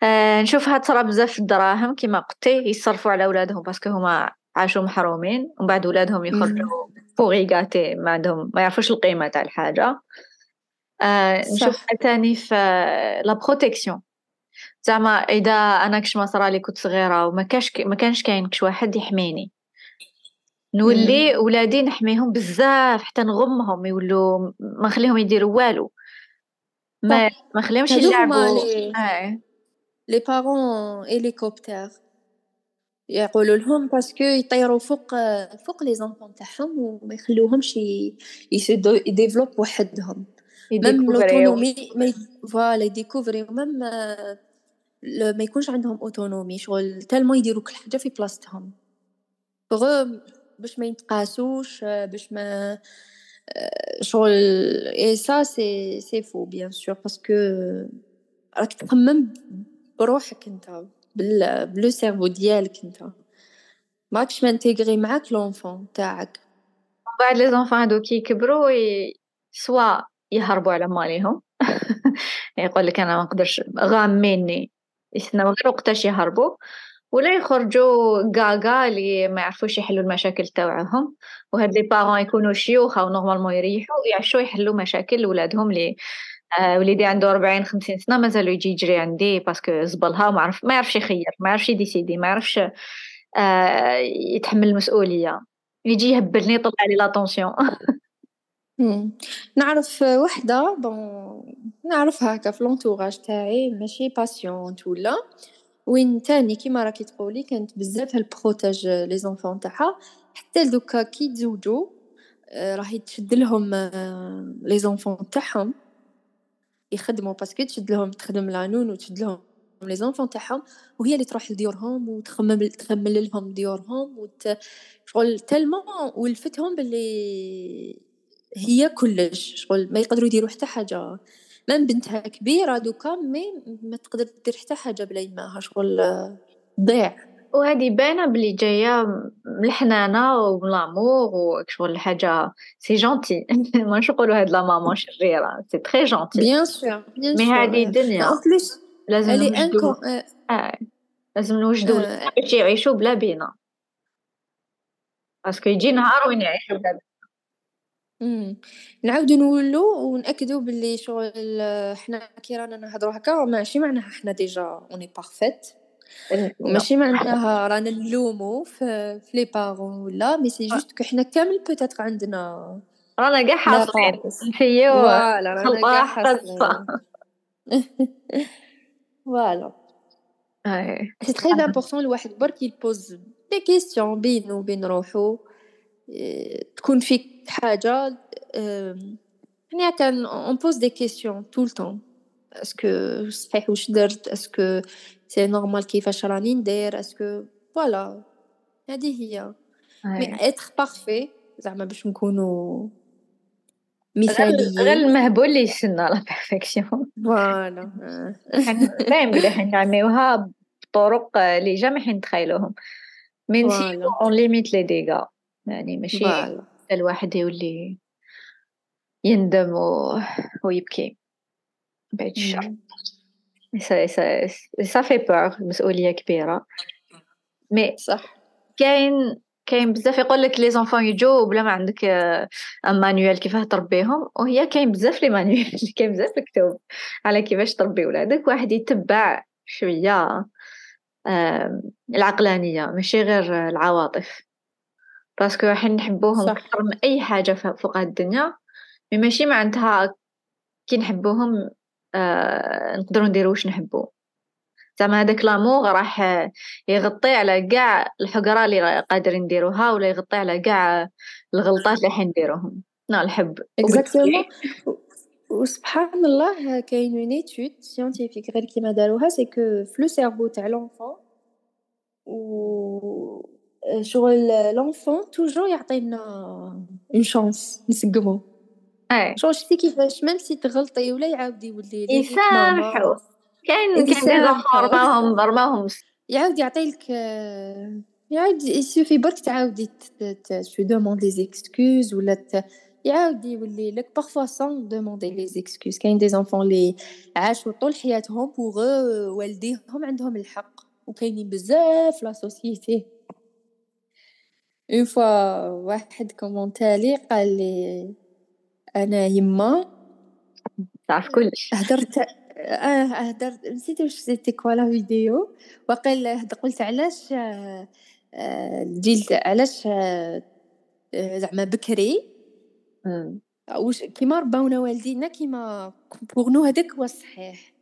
[SPEAKER 1] آه نشوفها تصرا بزاف في الدراهم كيما قلتي يصرفوا على ولادهم parce que هما عاشوا محرومين ومن بعد ولادهم يخرجوا pourris gâtés ما عندهم ما يعرفوش القيمة تاع الحاجة. آه نشوف تاني في la protection. زعما إذا أنا كش ما صرالي كنت صغيرة وما كاش ما كانش كاين كش واحد يحميني. نولي ولادي نحميهم بزاف حتى نغمهم يولوا ما نخليهم يديروا والو. ما ما نخليهمش يلعبوا
[SPEAKER 2] les parents hélicoptères يقولوا لهم parce que يطيروا فوق فوق les enfants تاعهم وما يخلوهمش ي développe وحدهم. même l'autonomie voilà ي découvrir même ما يكونش عندهم autonomie شغل tellement يديروا كل حاجة في بلاصتهم. pour باش ما يتقاسوش باش ما شغل et ça c'est c'est faux bien sûr parce que راك تخمم بروحك أنت ب le cerveau ديالك أنت. ماكش م intégrer معاك l'enfant تاعك.
[SPEAKER 1] بعد les enfants هادو كي يكبروا soit يهربوا على ماليهم. يقول لك أنا ما نقدرش غاميني يستناو غير وقتاش يهربوا. ولا يخرجوا قاقا اللي ما يعرفوش يحلوا المشاكل تاوعهم. وهاد les parents يكونوا شيوخ أو normalement يريحوا ويعشوا يحلوا مشاكل ولادهم اللي آه وليدي عنده 40 50 سنة مازالو يجي يجري عندي parce que زبلها ما عرف ما يعرفش يخير ما يعرفش ي décider ما يعرفش آه يتحمل المسؤولية. يجي يهبلني يطلع لي la tension
[SPEAKER 2] نعرف وحدة bon نعرفها هكا في l'entourage تاعي ماشي patiente ولا. وين تاني؟ كيما راكي تقولي كانت بزاف elle protège les enfants تاعها. حتى دوكا كي تزوجوا آه، راهي تشد لهم les enfants تاعهم. يخدموا parce que تشد لهم تخدم لانون وتشد لهم les enfants تاعهم. وهي اللي تروح لديورهم وتخمم تخمل لهم ديورهم وت... شغل tellement ولفتهم باللي هي كلش شغل ما يقدروا يديروا حتى حاجة. même بنتها كبيرة دوكا mais ما تقدر دير حتى حاجة بلا يماها شغل ضيع.
[SPEAKER 1] وهذه باينة بلي جاية من الحنانه ومن l'amour وشغل حاجة c'est gentil ماش نقولوا هاد la maman شريرة c'est très
[SPEAKER 2] gentil bien sûr
[SPEAKER 1] mais هذه الدنيا. لازم آه. لازم نوجدوا آه. باش يعيشوا بلا بينا. parce que يجي نهار وين يعيشوا بلا بينا.
[SPEAKER 2] إمم. نعاودو نولو ونأكدو بلي شغل حنا كي رانا نهضرو هكا ماشي معناها حنا déjà on est parfaites وماشي معناها رانا نلومو في في les parents ولا mais c'est juste que حنا كامل peut-être عندنا
[SPEAKER 1] رانا قاع حاصلين. نحيو
[SPEAKER 2] voilà رانا قاع حاصلين. voilà c'est très important الواحد برك ي poser des questions بينو وبين روحو. تكون فيك حاجة يعني quand on pose des questions tout le temps est-ce que صحيح واش درت؟ est-ce que c'est normal كيفاش راني ندير؟ est-ce que voilà هذه هي. mais être parfait زعما باش نكونوا مثاليين.
[SPEAKER 1] غير المهبول اللي يستنى la perfection
[SPEAKER 2] voilà
[SPEAKER 1] فاهم بلي حنعميوها بطرق اللي jamais حنتخيلوهم من c'est une limite لي déjà يعني ماشي الواحد يولي يندم و... ويبكي. بعد الشر. ça fait peur مسؤولية كبيرة. mais
[SPEAKER 2] صح.
[SPEAKER 1] كاين كاين بزاف يقول لك les enfants يجو بلا ما عندك manuel كيفاه تربيهم وهي كاين بزاف les manuels كاين بزاف الكتب على كيفاش تربي ولادك. واحد يتبع شوية العقلانية ماشي غير العواطف. parce que راح نحبوهم أكثر من أي حاجة فوق الدنيا mais ماشي معناتها كي نحبوهم آه نقدروا نديرو واش نحبو. زعما هذاك l'amour راح يغطي على كاع الحقرة اللي قادرين نديروها ولا يغطي على كاع الغلطات اللي حنديروهم تاع الحب.
[SPEAKER 2] exactement وسبحان الله كاين une étude scientifique غير كيما داروها c'est que في le cerveau تاع l'enfant و شغل l'enfant toujours يعطينا اون شانس نسقمو
[SPEAKER 1] اي
[SPEAKER 2] شغل شتي كيفاش ميم سي تغلطي ولا يعاود يولي
[SPEAKER 1] يسامحوا كاين كاين رماهم رماهم
[SPEAKER 2] يعاود يعطيلك يعاود يسوفي برك تعاودي تو دوموند لي زيكسكوز ولا يعاود يولي لك بارفوا سان دوموندي لي زيكسكوز كاين دي زونفون لي عاشوا طول حياتهم بوغ والديهم عندهم الحق وكاينين بزاف لا سوسيتي une fois واحد commenta لي قال لي أنا يما.
[SPEAKER 1] تعرف كلش.
[SPEAKER 2] هدرت آه هدرت نسيت واش c'était quoi la vidéo. وقال قلت علاش الجيل علاش زعما بكري. واش كيما رباونا والدينا كيما pour nous هذاك هو الصحيح.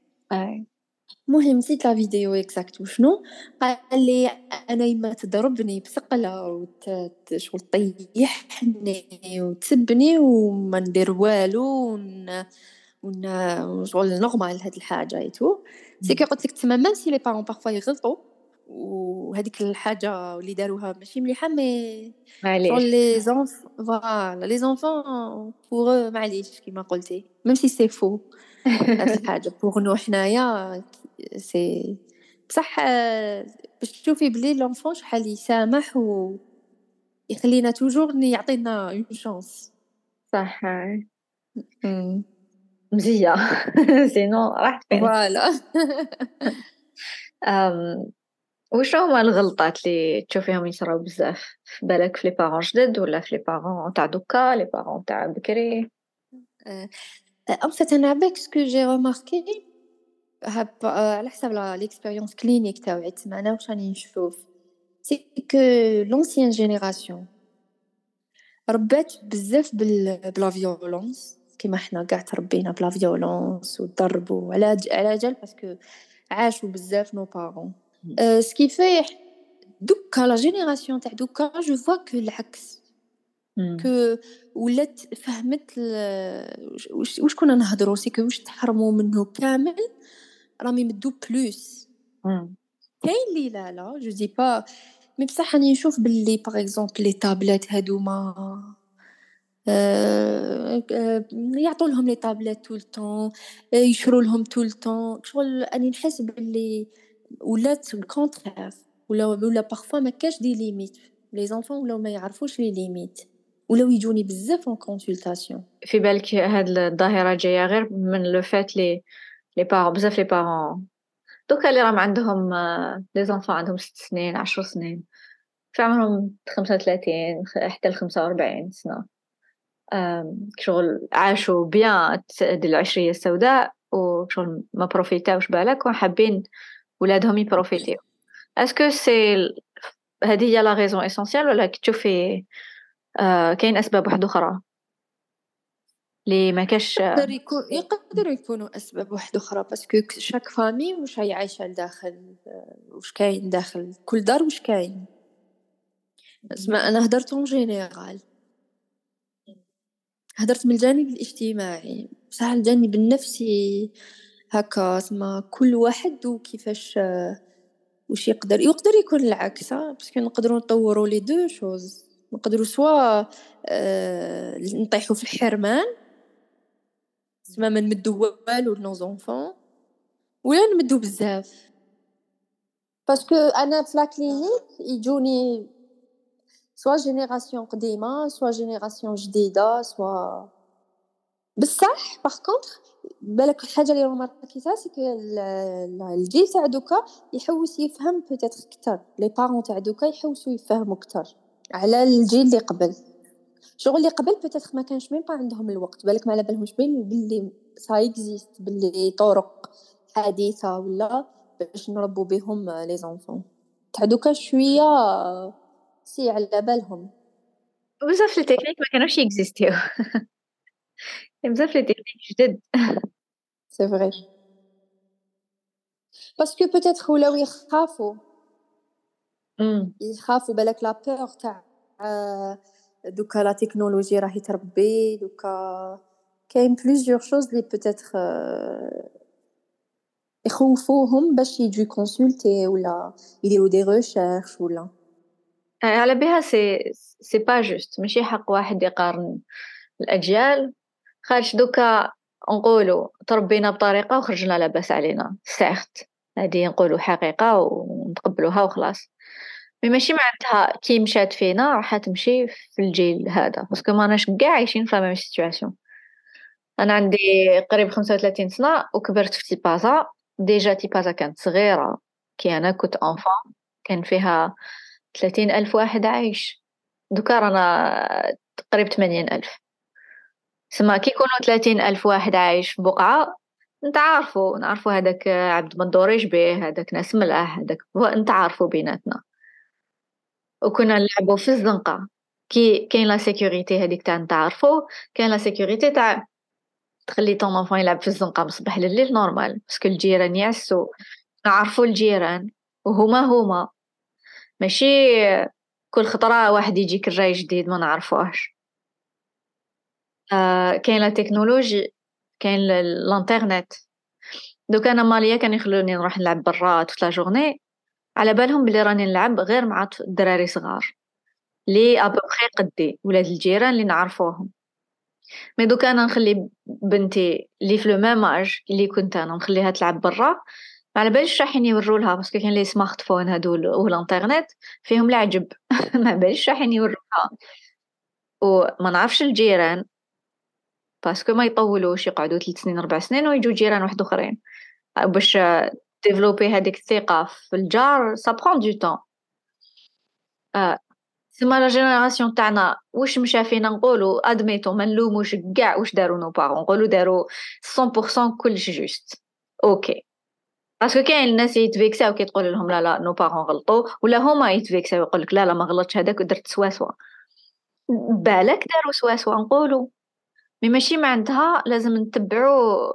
[SPEAKER 2] المهم نسيت la vidéo exacte وشنو؟ قال لي أنا يما تضربني بثقلة وت شغل طيحني وتسبني وما ندير والو ون ون شغل نورمال هاد الحاجة ايتو سي كي قلت لك تما ميم سي لي بارون بارفوا يغلطوا وهذيك الحاجة اللي داروها ماشي مليحة مي
[SPEAKER 1] معليش.
[SPEAKER 2] لي زونف فوالا لي زونفون بوغ معليش كيما قلتي ميم سي سي فو هاد الحاجة pour nous حنايا سي بصح باش تشوفي بلي l'enfant شحال يسامح و يخلينا toujours يعطينا une chance
[SPEAKER 1] صح. مزية. sinon راحت فين
[SPEAKER 2] voilà.
[SPEAKER 1] وشنو هما الغلطات اللي تشوفيهم يصراو بزاف؟ في بالك في les parents جدد ولا في les parents تاع دوكا les parents تاع بكري؟
[SPEAKER 2] ان فيت أنا عباك سكو جي روماركي على حسب ليكسبيريونس كلينيك تاعي تسمى أنا واش راني نشوف سي كو لونسيان جينيراسيون ربات بزاف بلا فيولونس كيما حنا قاع تربينا بلا فيولونس والضرب وعلى على جال باسكو عاشوا بزاف نو بارون سكي في دوكا لا جينيراسيون تاع دوكا جو فوا كو العكس كو ولات فهمت واش كنا نهضروا c'est que واش تحرموا منه كامل راهم يمدوا plus. كاين اللي لا لا je dis pas. mais بصح راني نشوف باللي par exemple les tablettes هادوما يعطوا لهم les tablettes tout le temps يشروا لهم tout le temps شغل اني نحس باللي ولات ال contraire ولا ولا parfois ما كاش des limites les enfants ولاو ما يعرفوش les limites ولاو يجوني بزاف en consultation
[SPEAKER 1] في بالك هاد الظاهره جاية غير من le fait لي لي بزاف les parents دوكا اللي راهم عندهم les enfants عندهم ست سنين عشر سنين في عمرهم خمسة وثلاثين حتى لخمسة وأربعين سنة شغل عاشوا bien العشرية السوداء وشغل ما profiter اوش بالك وحابين ولادهم ي profiter و est-ce que c'est هذه هي la raison essentielle ولا تشوفي آه كاين أسباب واحدة أخرى. لي ما كاش
[SPEAKER 2] يقدر يكون يقدر يكونوا أسباب واحدة أخرى parce que chaque famille واش هي عايشة لداخل واش كاين داخل. كل دار واش كاين. اسمع أنا هدرت en général هدرت من الجانب الاجتماعي. بصح الجانب النفسي هكا اسمع كل واحد وكيفاش واش يقدر. يقدر يكون العكس parce que نقدروا نطوروا les deux choses. نقدروا soit آه نطيحوا في الحرمان تسمى ما نمدو والو ل nos enfants ولا نمدو بزاف. parce que أنا في la clinique يجوني soit génération قديمة soit génération جديدة soit بصح par contre بالك الحاجة اللي روماركيتها c'est الجيل تاع دوكا يحوس يفهم peut-être أكثر les parents تاع دوكا يحوسوا يفهموا أكثر على الجيل اللي قبل. شغل اللي قبل peut-être ما كانش même pas عندهم الوقت بالك ما على بالهمش باللي ça existe باللي طرق حديثة ولا باش نربو بهم les enfants. تاع دوكا شوية c'est على بالهم.
[SPEAKER 1] بزاف les techniques ما كانوش يكزيستيو. بزاف les techniques جدد.
[SPEAKER 2] c'est vrai parce que peut-être ولاو يخافوا يخافوا بالك la peur تاع دوكا la technologie راهي تربي دوكا كاين plusieurs choses لي peut-être يخوفوهم باش يجوا consulter ولا يديروا des recherches ولا.
[SPEAKER 1] على بها سي سي pas juste ماشي حق واحد يقارن الأجيال. خاطش دوكا نقولوا تربينا بطريقة وخرجنا لاباس علينا. surtout هذه نقولوا حقيقة ونتقبلوها وخلاص. mais ماشي معناتها كي مشات فينا راح تمشي في الجيل هذا parce que ماناش كاع عايشين في la situation أنا عندي قريب 35 سنة وكبرت في تيبازا déjà تيبازا كانت صغيرة. كي أنا كنت enfant كان فيها ثلاثين ألف واحد عايش. دوكا رانا قريب ثمانين ألف. سما كي يكونوا ثلاثين ألف واحد عايش في بقعة نتعارفوا نعرفوا هذاك عبد مندوريش به هذاك ناس ملاح هذاك نتعارفوا بيناتنا. وكنا نلعبوا في الزنقة. كي كاين la sécurité هذيك تاع نتعارفوا كاين la sécurité تاع تخلي ton enfant يلعب في الزنقة من الصباح لليل normal parce que الجيران يعسوا نعرفوا الجيران وهما هما. ماشي كل خطرة واحد يجيك الراي جديد ما نعرفوهش آه كاين la technologie كاين الانترنت. دوك أنا ماليا كان يخلوني نروح نلعب برا toute la journée على بالهم بلي راني نلعب غير مع الدراري صغار. les à peu près قدي ولاد الجيران اللي نعرفوهم. mais دوكا أنا نخلي بنتي اللي في le même âge اللي كنت أنا نخليها تلعب برا. ما على باليش راحين يورولها parce que كاين les smartphones هادو والانترنت فيهم العجب. ما باليش راحين يورولها وما نعرفش الجيران parce que ما يطولوش يقعدوا ثلاث سنين ربع سنين ويجوا جيران واحد آخرين. باش développer هذيك الثقة في الجار ça prend du temps تسمى la génération تاعنا واش مشى فينا نقولو؟ admettons ما نلوموش كاع واش دارو nos parents نقولو دارو 100% كلش juste. ok parce que كاين الناس يتفيكساو كي تقول لهم لا لا nos parents غلطوا ولا هما يتفيكساو يقول لك لا لا ما غلطش هذاك ودرت سواسوا بالك داروا سواسوا نقولوا mais ماشي معناتها لازم نتبعو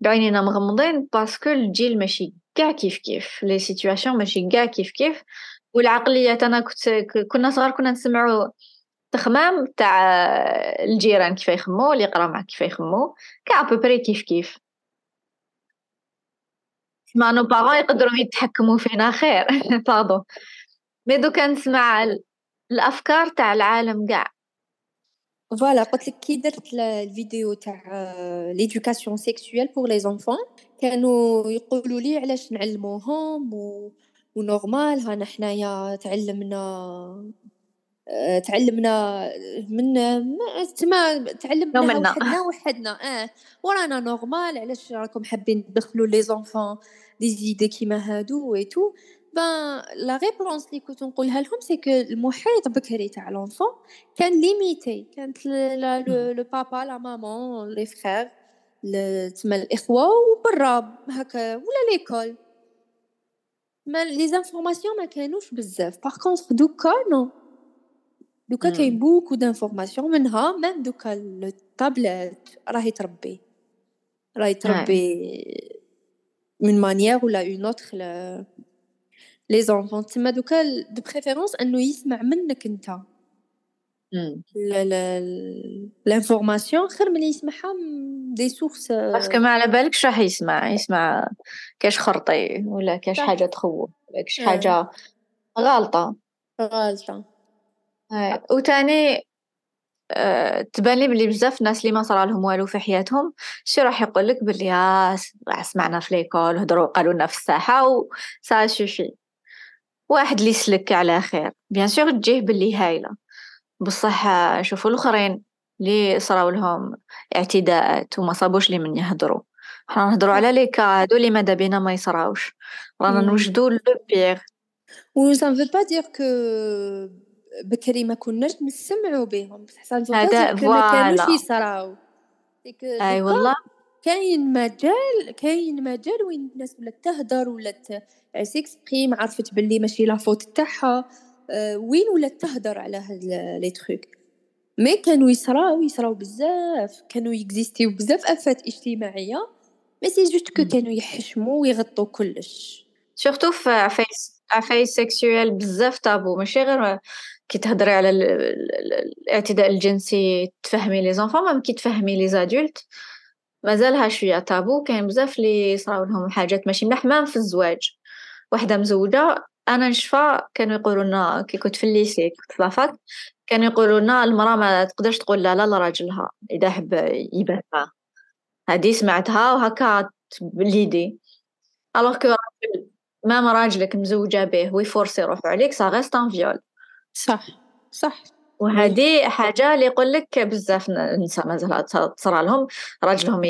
[SPEAKER 1] بعينينا مغمضين parce que الجيل ماشي كاع كيف كيف les situations ماشي كاع كيف كيف والعقليات أنا كنت كنا صغار كنا نسمعوا تخمام تاع الجيران كيف يخمو اللي يقرا معك كيف يخمو كاع à peu près كيف كيف mais nos parents يقدروا يتحكموا فينا خير pardon mais دوكا نسمع الافكار تاع العالم كاع
[SPEAKER 2] voilà قلت لك كي درت الفيديو تاع l'éducation sexuelle pour les enfants كانوا يقولوا لي علاش نعلموهم و و normal هانا حنايا تعلمنا تعلمنا من تما تعلمنا وحدنا وحدنا. آه ورانا normal علاش راكم حابين تدخلوا les enfants des idées كيما هادو et tout ben la réponse اللي كنت نقولها لهم c'est que المحيط بكري تاع l'enfant كان limité كانت le papa la maman les frères تما الاخوه وبرا هكا ولا l'école mais les informations ما كانوش بزاف par contre دوكا nous دوكا كاين beaucoup d'informations منها même دوكا الطابلات راهي تربي راهي تربي من manière ولا une autre les enfants تما دوكا de préférence انه يسمع منك انت l'information خير من يسمعها des sources
[SPEAKER 1] parce que ما على بالكش راح يسمع يسمع كاش خرطي ولا كاش حاجة تخوف ولا كاش حاجة غالطه
[SPEAKER 2] غالطه
[SPEAKER 1] وتاني أه تبان لي بلي بزاف ناس اللي ما صرا لهم والو في حياتهم شي راح يقول لك بلي سمعنا في l'école هضروا قالوا لنا في الساحه et ça suffit واحد اللي سلك على خير. bien sûr تجيه باللي هايلة. بصح شوفوا الأخرين اللي صراو لهم اعتداءات وما صابوش لي من يهضروا. حنا نهضروا على les cas هادو اللي ماذا بينا ما يصراوش. رانا نوجدوا le pire.
[SPEAKER 2] et ça veut pas dire que بكري ما كناش نسمعوا بهم. بصح سا فو
[SPEAKER 1] هذا
[SPEAKER 2] ما كانوش يصراو.
[SPEAKER 1] أي والله.
[SPEAKER 2] كاين مجال كاين مجال وين الناس ولات تهدر ولات s'exprime عرفت باللي ماشي la faute تاعها وين ولات تهدر على هاد les trucs mais كانوا يصراو يصراو بزاف كانوا يexistيو بزاف آفات اجتماعية mais c'est juste que كانوا يحشموا ويغطوا كلش.
[SPEAKER 1] surtout في عفايس عفايس sexuelles بزاف طابو. ماشي غير كي تهضري على الاعتداء الجنسي تفهمي les enfants même كي تفهمي les adultes. مازالها شوية طابو كاين بزاف اللي صراو لهم حاجات ماشي ملاح même في الزواج. وحدة مزوجة أنا نشفى كانوا يقولوا لنا كي كنت في ال lycée كنت في la fac كانوا يقولوا لنا المرأة ما تقدرش تقول لا لا لراجلها إذا حب يبات معاه هذه سمعتها وهكا l'idée alors que même راجلك مزوجة به وي forcer روحو عليك ça reste un viol.
[SPEAKER 2] صح صح.
[SPEAKER 1] وهذه حاجة اللي يقول لك بزاف نساء مازال تصرى لهم. راجلهم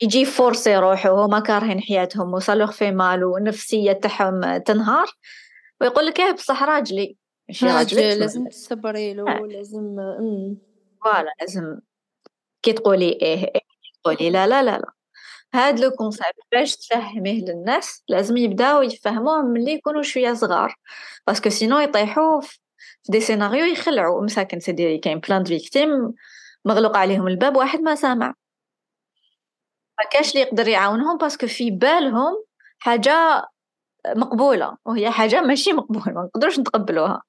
[SPEAKER 1] يجي forcer روحه وهما كارهين حياتهم وصالوغ في mal ونفسية تاعهم تنهار. ويقول لك إيه بصح راجلي.
[SPEAKER 2] ماشي راجلي لازم تصبري له آه. لازم
[SPEAKER 1] voilà لازم. كي تقولي إيه, إيه تقولي لا لا لا لا. هاد le concept باش تفهميه للناس لازم يبداو يفهموه ملي يكونوا شوية صغار. parce que sinon يطيحوا في des scénarios يخلعوا مساكن سيدي كاين plein victimes مغلوق عليهم الباب واحد ما سامع. ما كاش اللي يقدر يعاونهم parce que في بالهم حاجة مقبولة. وهي حاجة ماشي مقبولة. ما نقدروش نتقبلوها.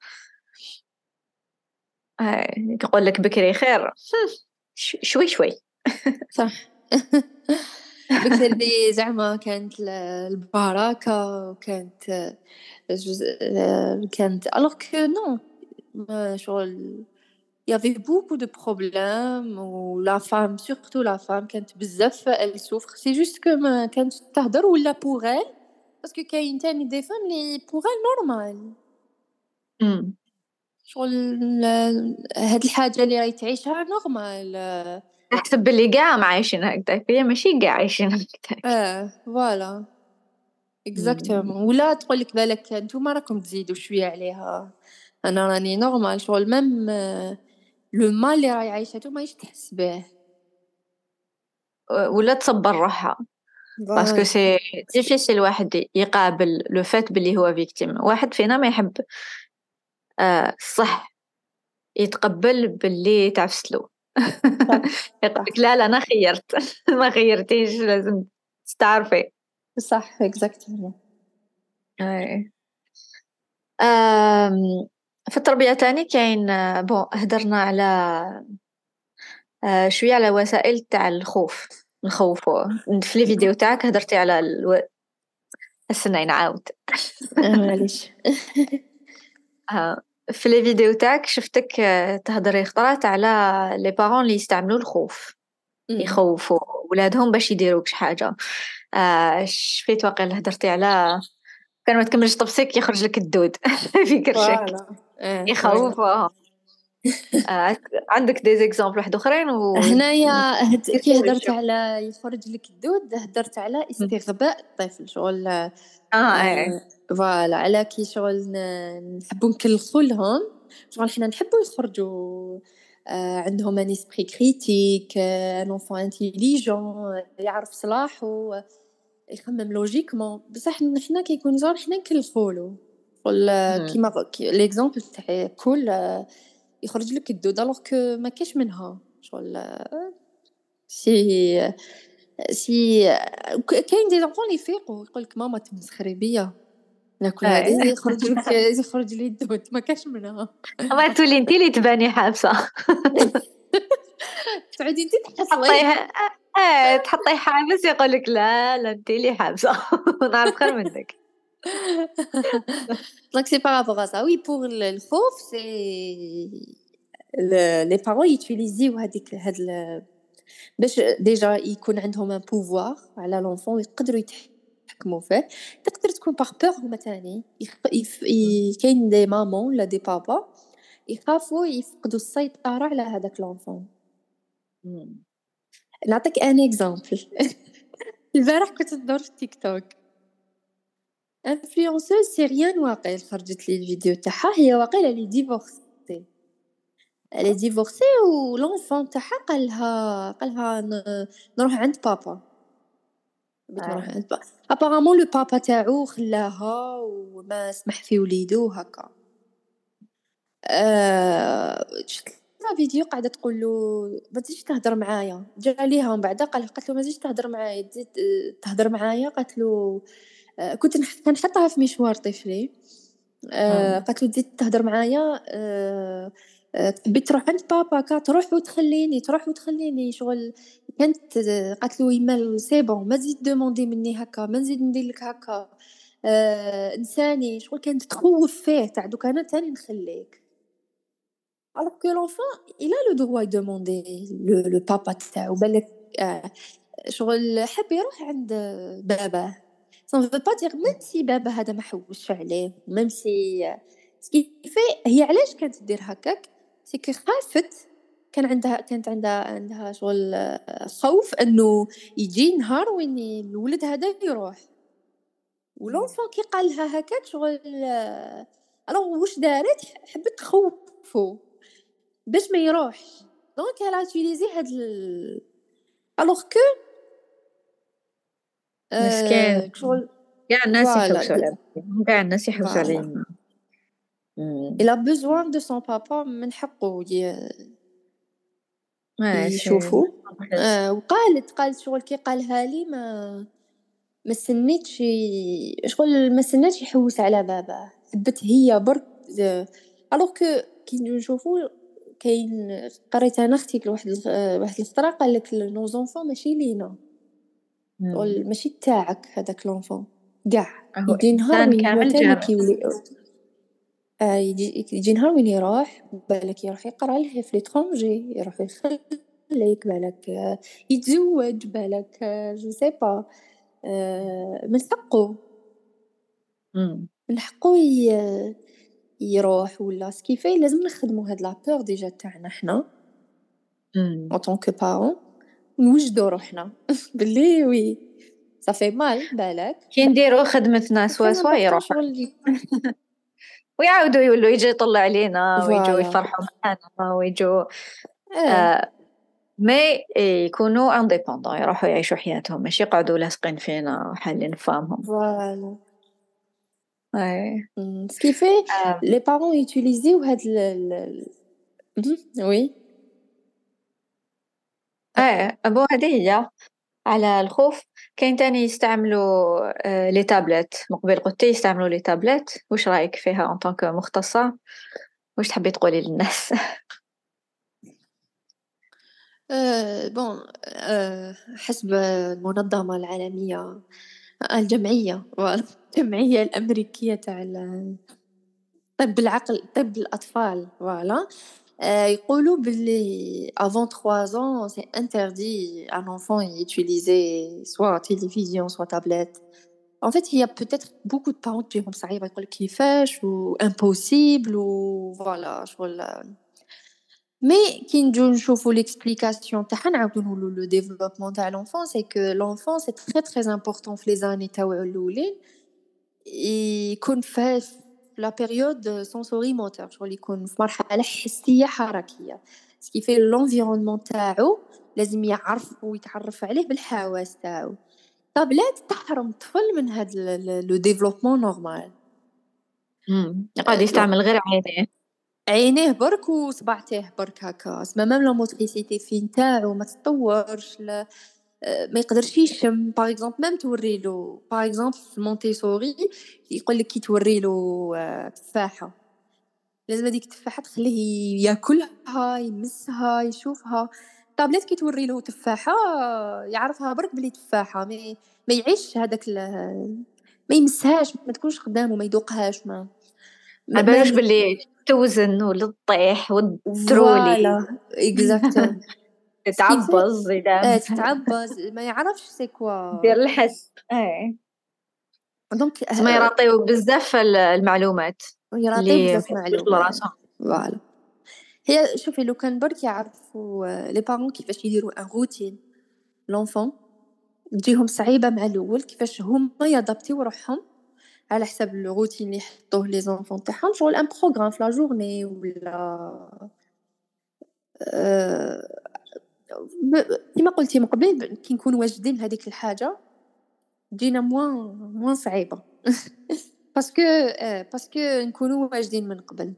[SPEAKER 1] يقول لك بكري خير. شوي شوي.
[SPEAKER 2] صح. بكري زعما كانت البركة وكانت كانت alors que non شغل il y avait beaucoup de problèmes ou la femme surtout la femme كانت بزاف elle souffre. C'est juste que ما كانت تهضر ولا pour elle parce que كاين تاني des femmes اللي pour elle normal.
[SPEAKER 1] امم
[SPEAKER 2] شغل هاد الحاجة اللي راهي تعيشها normal
[SPEAKER 1] تحسب بلي كاع ما عايشين هكذاك هي ماشي كاع عايشين هكذاك
[SPEAKER 2] آه voilà exactement ولا تقول لك بالك نتوما راكم تزيدوا شوية عليها أنا راني normal شغل même le mal اللي راهي عايشته ماهيش تحس به.
[SPEAKER 1] ولا تصبر روحها. parce que c'est difficile واحد يقابل le fait بلي هو victime واحد فينا ما يحب. آه صح. يتقبل باللي تعفسلو. يقولك لا لا أنا خيرت. ما خيرتيش لازم تستعرفي.
[SPEAKER 2] صح exactly
[SPEAKER 1] اي في التربية تاني كاين بون هدرنا على آه، شوية على وسائل تاع الخوف. نخوفو في لي فيديو تاعك هدرتي على ألو... استنى نعاود
[SPEAKER 2] معليش.
[SPEAKER 1] آه، في لي فيديو تاعك شفتك آه، تهضري خطرات على لي بارون اللي يستعملوا الخوف. يخوفوا ولادهم باش يديروك شي حاجة. شفيت واقيلا هدرتي على كان ما تكملش طبسيك يخرج لك الدود. في كرشك.
[SPEAKER 2] إيه،
[SPEAKER 1] يخوفوا آه، عندك des exemples واحد أخرين و
[SPEAKER 2] هنايا كي هدرت على يخرج لك الدود هدرت على استغباء. الطفل شغل آه,
[SPEAKER 1] آه
[SPEAKER 2] voilà. على كي شغل نحبو نكلخو لهم شغل حنا نحبو يخرجوا آه عندهم un esprit critique un enfant intelligent يعرف صلاحو يخمم logiquement بصح حنا كيكون زور حنا نكلخولو كيما l'exemple تاع كل يخرج لك الدود alors que ما كاش منها. شغل سي سي كاين des enfants يفيقوا يقول لك ماما تمسخري بيا. ناكل هذه يخرج لك يخرج لي الدود. ما كاش منها.
[SPEAKER 1] ما تولي انت اللي تباني حابسة.
[SPEAKER 2] تعودي انت
[SPEAKER 1] تحصلي آه تحطي حابس يقول لك لا لا انت اللي حابسة. نعرف خير منك.
[SPEAKER 2] Donc c'est par rapport à ça. Oui, pour le خوف c'est le, les parents يutilisيو هذيك هاد ال... باش déjà يكون عندهم un pouvoir على l'enfant يقدروا يتحكموا فيه. تقدر تكون par peur هما تاني يخ... يف... ي... كاين des mamans ولا des papas يخافوا يفقدوا السيطرة على هذاك l'enfant نعطيك un exemple البارح كنت ندور في تيك توك influenceuse syrienne واقيل خرجت لي الفيديو تاعها هي واقيلا les divorcés les divorcés و l'enfant تاعها قالها قالها نروح عند بابا بغيت نروح عند بابا apparemment le papa تاعو خلاها وما سمح في وليدو هكا أه فيديو قاعدة تقول له ما تزيدش تهضر معايا جا ليها من بعد قال قالت له ما تزيدش تهضر معايا تزيد تهضر معايا قالت له كنت كنحطها في مشوار طفلي. آه، قالت له تزيد تهضر معايا آه، تحبي تروح عند بابا كا تروح وتخليني تروح وتخليني. شغل كانت قالت له يما c'est bon ما تزيد demander مني هكا ما نزيد ندير لك هكا. آه إنساني شغل كانت تخوف فيه تاع دوك أنا تاني نخليك. Alors que l'enfant il a le droit de demander le, le papa تاعو بالك آه شغل حب يروح عند باباه. Ça ne veut pas dire même si بابا هذا ما حوش عليه même si ce qu'il fait هي علاش كانت دير هكاك؟ c'est qu'il خافت كان عندها كانت عندها عندها شغل خوف إنه يجي نهار وين الولد هذا يروح. و l'enfant كي قال لها هكاك شغل alors واش دارت؟ حبت تخوفو باش ما يروحش. donc elle a utilisé هاد ال... alors que
[SPEAKER 1] مسكين. شغل كاع الناس يحوسوا عليه كاع الناس يحوسوا عليه
[SPEAKER 2] il a besoin de son papa من حقه. يشوفو آه وقالت قالت شغل كي قالها لي ما ما سنيتش شغل ما سنيتش يحوس على باباه حبت هي برك alors que كي نشوفو كاين قريت أنا أختي لواحد واحد الخطرة قال لك nos enfants ماشي لينا. ماشي تاعك هذاك l'enfant. كاع يجي نهار وين
[SPEAKER 1] كامل
[SPEAKER 2] آه يجي يجي نهار وين يروح؟ بالك يروح يقرأ له في l'étranger يروح يخليك بالك آه، يتزوج بالك je sais pas من حقه. من حقه يروح ولا ce qui fait لازم نخدمو هاد la peur déjà تاعنا حنا. tant que parents. نوجدو روحنا. باللي oui. ça fait mal بالك.
[SPEAKER 1] كي نديرو خدمتنا سوا سوا يروح
[SPEAKER 2] شغل
[SPEAKER 1] ويعاودوا يولوا يجي يطلع علينا ويجوا. يفرحوا معنا ويجوا
[SPEAKER 2] آه.
[SPEAKER 1] آه mais يكونوا indépendants يروحوا يعيشوا حياتهم ماشي يقعدوا لاصقين فينا وحالين فامهم.
[SPEAKER 2] voilà.
[SPEAKER 1] إي.
[SPEAKER 2] ce
[SPEAKER 1] qui
[SPEAKER 2] fait. les parents يوتيليزيو هاد. oui.
[SPEAKER 1] إيه bon هذه هي على الخوف. كاين تاني يستعملوا آه، les tablettes. مقبل قلتي يستعملوا les tablettes. واش رأيك فيها en tant que مختصة؟ واش تحبي تقولي للناس؟
[SPEAKER 2] آه، بون آه، حسب المنظمة العالمية الجمعية الجمعية الأمريكية تاع طب العقل طب الأطفال فوالا آه، يقولوا باللي avant 3 ans c'est interdit à un enfant d'utiliser soit télévision soit tablette. En fait il y a peut-être beaucoup de parents qui تجيهم صعيبة يقول كيفاش و impossible و voilà شغل mais كي نجو نشوفو l'explication تاعها نعاودو نقولو le développement تاع l'enfant c'est que l'enfant c'est très très important في les années تاعو الاولين يكون في في la période sensori-moteur شغل يكون في مرحله حسيه حركيه ce qui fait l'environnement تاعو لازم يعرف ويتعرف عليه بالحواس تاعو طابلات تحرم الطفل من هاد le développement
[SPEAKER 1] normal. يقعد يستعمل غير عينيه
[SPEAKER 2] عينيه برك وصبعتيه برك هكا اسما même la motricité fine تاعو ما تطورش ما يقدرش يشم par exemple même توريلو par exemple في المونتيسوري يقول لك كي توريلو آه، تفاحة. لازم هذيك التفاحة تخليه ياكلها يمسها يشوفها. طابلات كي توري له تفاحة يعرفها برك بلي تفاحة ما ما يعيش هذاك ال- ما يمسهاش ما تكونش قدامه ما يدوقهاش ما
[SPEAKER 1] ما باللي توزن ولا
[SPEAKER 2] voilà exactement
[SPEAKER 1] تتعبز
[SPEAKER 2] آه،
[SPEAKER 1] اذا
[SPEAKER 2] تتعبز ما يعرفش c'est quoi.
[SPEAKER 1] دير الحس إيه.
[SPEAKER 2] donc
[SPEAKER 1] تسمى يعطيو بزاف ال- المعلومات
[SPEAKER 2] يعطيو بزاف
[SPEAKER 1] ما يدخلوا
[SPEAKER 2] معلومات
[SPEAKER 1] راسهم
[SPEAKER 2] voilà. هي شوفي لو كان برك يعرفوا les parents كيفاش يديروا une routine l'enfant تجيهم صعيبة مع الأول كيفاش هما يادابتيو روحهم على حسب الروتين اللي يحطوه les enfants تاعهم. شغل un programme في la journée ولا آه، كيما قلتي من قبل كي نكونوا واجدين هذيك الحاجة تجينا moins moins صعيبة. parce que آه، parce que نكونوا واجدين من قبل.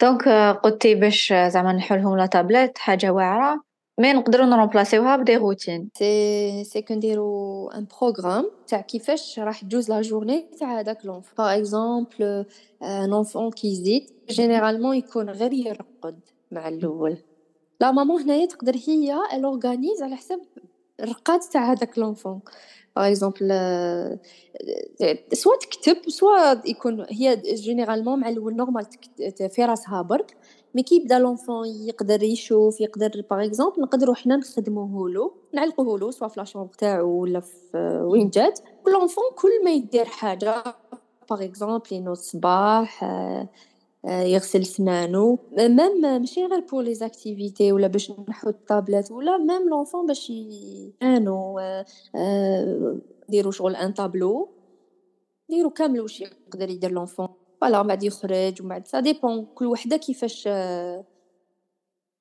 [SPEAKER 1] donc آه، قلتي باش آه، زعما نحلهم la tablette حاجة واعرة mais نقدروا نرومبلاسيوها ب des
[SPEAKER 2] routines. c'est c'est كنديرو un programme تاع كيفاش راح تجوز la journée تاع هذاك l'enfant par exemple un enfant كي يزيد généralement يكون غير يرقد. مع الأول la maman هنايا تقدر هي elle organise على حسب الرقاد تاع هذاك l'enfant par exemple سوا تكتب سوا يكون هي généralement مع الأول normal في راسها برك. mais كي يبدا l'enfant يقدر يشوف يقدر par exemple نقدروا حنا نخدموه له نعلقوه له soit في la chambre تاعو ولا في وين جات. l'enfant كل ما يدير حاجة par exemple ينوض الصباح آه، يغسل سنانو même ماشي غير pour les activités ولا باش نحط طابلات ولا même l'enfant باش يانو ديروا شغل un tableau. ديروا كامل واش يقدر يدير l'enfant. voilà من بعد يخرج ومن بعد ça dépend كل وحدة كيفاش آه،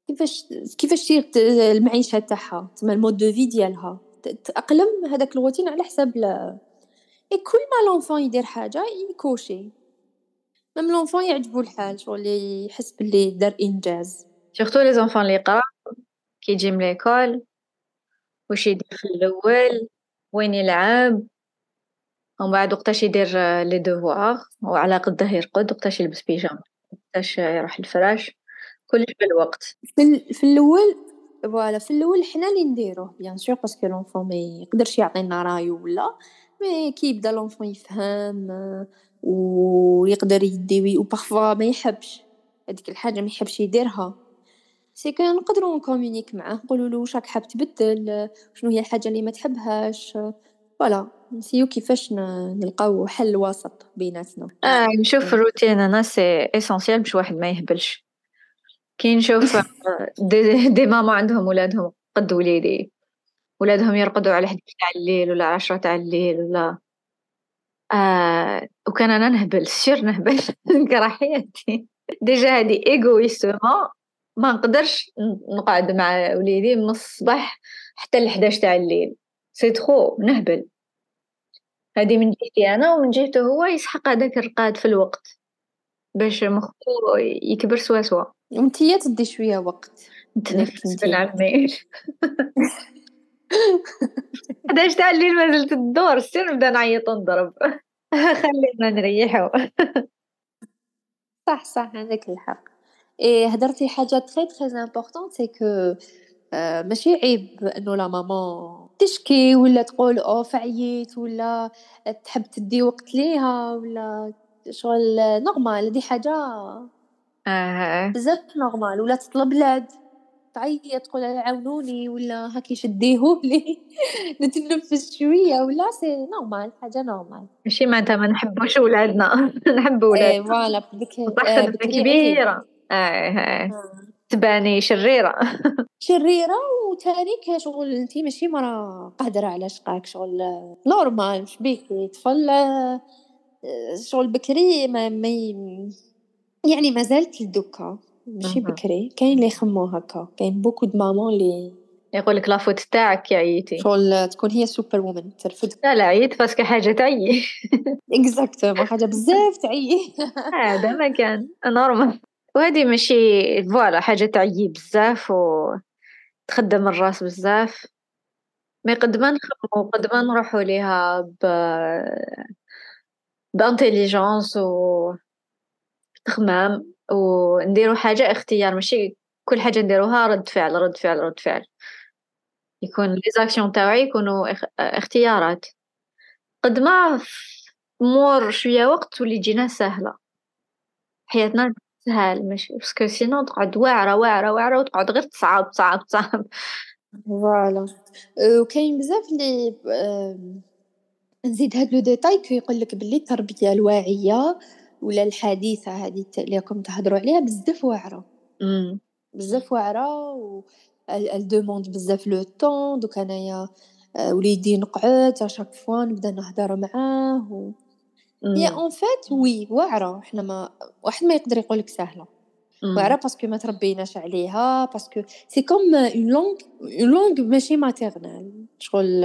[SPEAKER 2] كيفاش كيفاش تدير ت- المعيشة تاعها. تسمى ال mode de vie ديالها. ت- تأقلم هذاك الروتين على حساب. إي كل ما l'enfant يدير حاجة يكوشي. même l'enfant يعجبو الحال شغل يحس باللي دار إنجاز.
[SPEAKER 1] surtout les enfants اللي يقرا كي يجي من l'école واش يدير في الأول وين يلعب. ومن بعد وقتاش يدير les devoirs وعلى قده يرقد وقتاش يلبس بيجامة وقتاش يروح الفراش. كلش بالوقت.
[SPEAKER 2] في, ال- في الأول voilà في الأول حنا اللي نديروه bien sûr parce que l'enfant ما يقدرش يعطينا رايو ولا mais كي يبدا l'enfant يفهم ويقدر يدي و parfois ما يحبش. هذيك الحاجة ما يحبش يديرها. c'est que نقدروا ن communiquer معاه نقولوا له واش راك حاب تبدل شنو هي الحاجة اللي ما تحبهاش. voilà نسيو كيفاش نلقاو حل وسط بيناتنا.
[SPEAKER 1] آه نشوف الروتين أنا c'est essentiel باش واحد ما يهبلش. كي نشوف دي, دي ماما عندهم ولادهم قد وليدي. ولادهم يرقدوا على 11 تاع الليل ولا 10 تاع الليل ولا آه وكان أنا نهبل sûr نهبل نكره حياتي déjà هادي égoïstement ما نقدرش نقعد مع وليدي من الصباح حتى ل 11 تاع الليل. c'est trop نهبل. هادي من جهتي أنا ومن جهته هو يسحق هذاك الرقاد في الوقت باش مخو يكبر سوا سوا.
[SPEAKER 2] وانتيا تدي شوية وقت.
[SPEAKER 1] نتنفس بالعمي 11 تاع الليل ما زلت الدور sûr نبدا نعيط ونضرب. خلينا نريحو.
[SPEAKER 2] صح صح عندك الحق. اي هدرتي حاجة très très importante c'est que ماشي عيب إنه la maman تشكي ولا تقول اوف عييت ولا تحب تدي وقت ليها ولا شغل normal هذه حاجة
[SPEAKER 1] آه.
[SPEAKER 2] بزاف normal ولا تطلب l'aide تعيط تقول عاونوني ولا هاكي شديهولي نتنفس شوية ولا c'est normal حاجة normal.
[SPEAKER 1] ماشي معناتها ما نحبوش ولادنا. نحب ولادنا.
[SPEAKER 2] et voilà
[SPEAKER 1] بك كبيرة. آه تباني شريرة.
[SPEAKER 2] شريرة وتانيك شغل. انت ماشي مرا قادرة على شقاك شغل normal مش بيكي طفل شغل بكري ما, ما يعني ما زالت لدوكا. ماشي بكري. كاين اللي يخمو هكا. كاين beaucoup de mamans اللي
[SPEAKER 1] يقول لك la faute تاعك يا عييتي.
[SPEAKER 2] شغل تكون هي superwoman. ترفد.
[SPEAKER 1] لا لا عييت parce que حاجة تعيي.
[SPEAKER 2] exactement حاجة بزاف تعيي.
[SPEAKER 1] هذا ما كان normal وهذه ماشي voilà حاجة تعيي بزاف و تخدم الراس بزاف. mais قد ما نخمو قد ما نروحو ليها ب ب intelligence و تخمام. ونديرو حاجة اختيار ماشي كل حاجة نديروها رد فعل رد فعل رد فعل. يكون les actions تاوعي يكونوا اختيارات. قد ما مور شوية وقت تولي تجينا سهلة. حياتنا سهل ماشي. parce que sinon تقعد واعرة واعرة واعرة وتقعد غير تصعب تصعب تصعب.
[SPEAKER 2] voilà وكاين بزاف لي نزيد هاد le détail كي يقول لك بلي التربية الواعية ولا الحديثة هذه اللي راكم تهضروا عليها بزاف واعرة. بزاف واعرة و elle demande بزاف le temps. دوك أنايا وليدي نقعد à chaque fois نبدا نهضر معاه و هي en fait oui واعرة. حنا ما واحد ما يقدر يقول لك سهله واعرة parce que ما تربيناش عليها parce que c'est comme une langue une langue ماشي maternelle شغل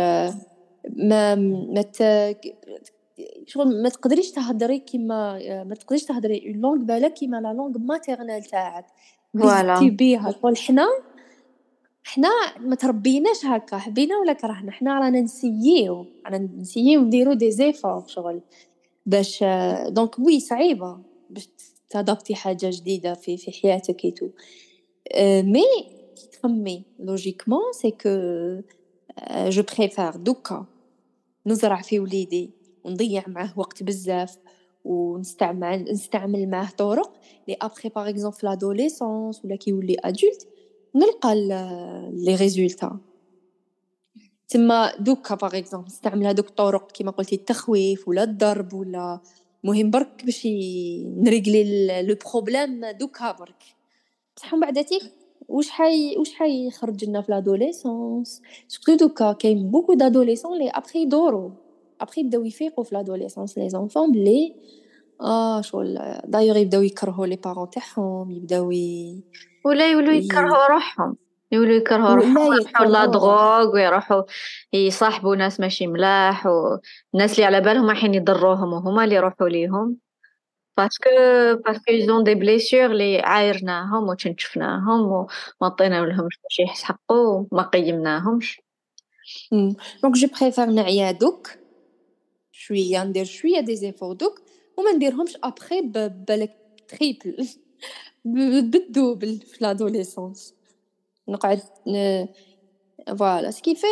[SPEAKER 2] ما ما شغل ما تقدريش تهضري كيما ما تقدريش تهضري une langue بالا كيما la langue maternelle تاعك.
[SPEAKER 1] voilà
[SPEAKER 2] بيها شغل حنا حنا ما تربيناش هكا حبينا ولا كرهنا؟ حنا رانا نسييو رانا نسييو نديرو des efforts شغل. باش donc oui صعيبة باش ت adapter حاجة جديدة في في حياتك et tout mais كي تخمي logiquement c'est que je préfère دوكا. نزرع في وليدي. ونضيع معاه وقت بزاف ونستعمل نستعمل معاه طرق لي après par exemple في l'adolescence ولا كيولي adulte نلقى les résultats تما دوكا par exemple نستعمل هذوك الطرق كيما قلتي التخويف ولا الضرب ولا مهم برك باش ن régler le problème دوكا برك. بصح من بعد واش حي واش حيخرج لنا في l'adolescence surtout دوكا كاين beaucoup d'adolescents لي ابخي يدورو. ابخي يبداو يفيقوا في l'adolescence les enfants بلي آه شغل دايوغ يبداو يكرهوا les parents تاعهم يبداو.
[SPEAKER 1] ولا يولوا يكرهوا روحهم يولوا يكرهوا روحهم يروحوا la drogue ويروحوا يصاحبوا ناس ماشي ملاح والناس اللي على بالهم رايحين يضروهم وهما اللي يروحوا ليهم parce que parce que ils ont des blessures اللي عايرناهم وتشنشفناهم وما عطينا لهمش باش يحقوا وما قيمناهمش
[SPEAKER 2] donc je préfère نعيا دوك شوية ندير شوية des efforts دوك وما نديرهمش ابخي بالك triple بال double في l'adolescence نقعد فوالا سكي في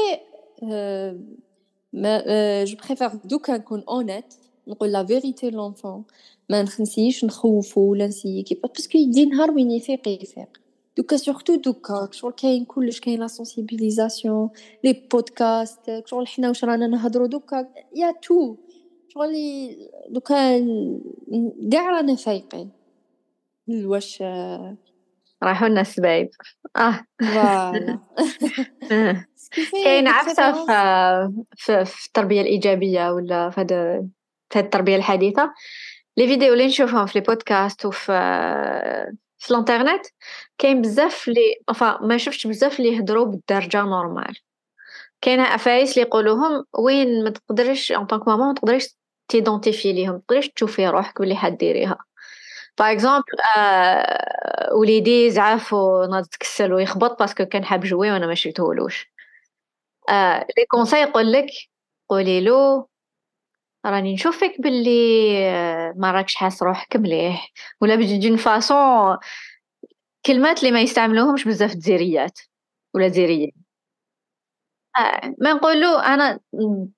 [SPEAKER 2] ما جو بريفير دوكا نكون اونيت نقول لا فيريتي لونفون ما نخنسيش نخوفو ولا نسيي كيف باسكو يدي نهار وين يفيق يفيق. دوكا سورتو دوكا شغل كاين كلش كاين لا سونسيبيليزاسيون لي بودكاست شغل حنا واش رانا نهضرو دوكا يا تو شغل دوكا كاع رانا فايقين واش
[SPEAKER 1] رايحوا لنا السبايب آه
[SPEAKER 2] voilà
[SPEAKER 1] كاين عفسه في, في التربيه الايجابيه ولا في هذا التربيه الحديثه les vidéos اللي نشوفهم في les podcasts وفي في الانترنت كاين بزاف لي enfin ما شفتش بزاف اللي يهضروا بالدارجة normal. كاين عفايس اللي يقولوهم وين ما تقدرش en tant que maman ما تقدرش ت identifier ليهم ما تقدرش تشوفي روحك بلي حديريها. par exemple آه وليدي زعاف وناض تكسل ويخبط parce que كان حاب jouet وأنا ما شريتهولوش آه les conseils يقول لك قولي له راني نشوفك باللي آه، ما راكش حاس روحك مليح ولا ب une façon كلمات اللي ما يستعملوهمش بزاف الجزائريات ولا جزائريين آه ما نقولوا أنا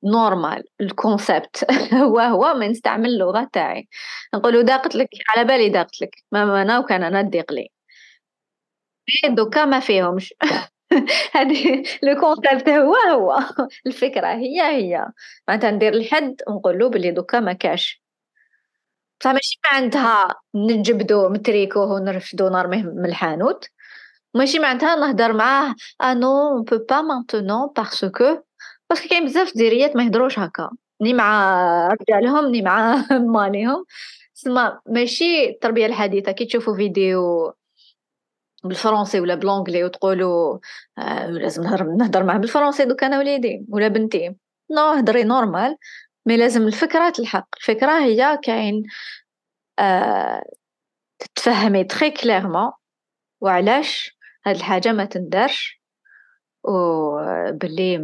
[SPEAKER 1] نورمال الكونسيبت هو هو ما نستعمل اللغة تاعي. نقولوا داقت لك على بالي داقت لك ما أنا وكان أنا ديق لي دوكا ما فيهمش. هذه لو كونسيبت هو هو. الفكرة هي هي. معناتها ندير لحد ونقول له بلي دوكا ما كاش. بصح ماشي معناتها نجبدو متريكوه ونرفدو نرميه من الحانوت. ماشي معناتها نهضر معاه. آه non on peut pas maintenant parce que parce que كاين بزاف ديريات ما يهضروش هكا. ni مع رجالهم ni مع ماليهم سما ماشي التربية الحديثة. كي تشوفوا فيديو بالفرنسي ولا ب l'anglais وتقولوا آه لازم نهضر معاه بالفرنسي دوك أنا وليدي ولا بنتي. non هضري normal mais لازم الفكرة تلحق الفكرة هي كاين آه تتفهمي très clairement وعلاش هاد الحاجة ما تندرش وباللي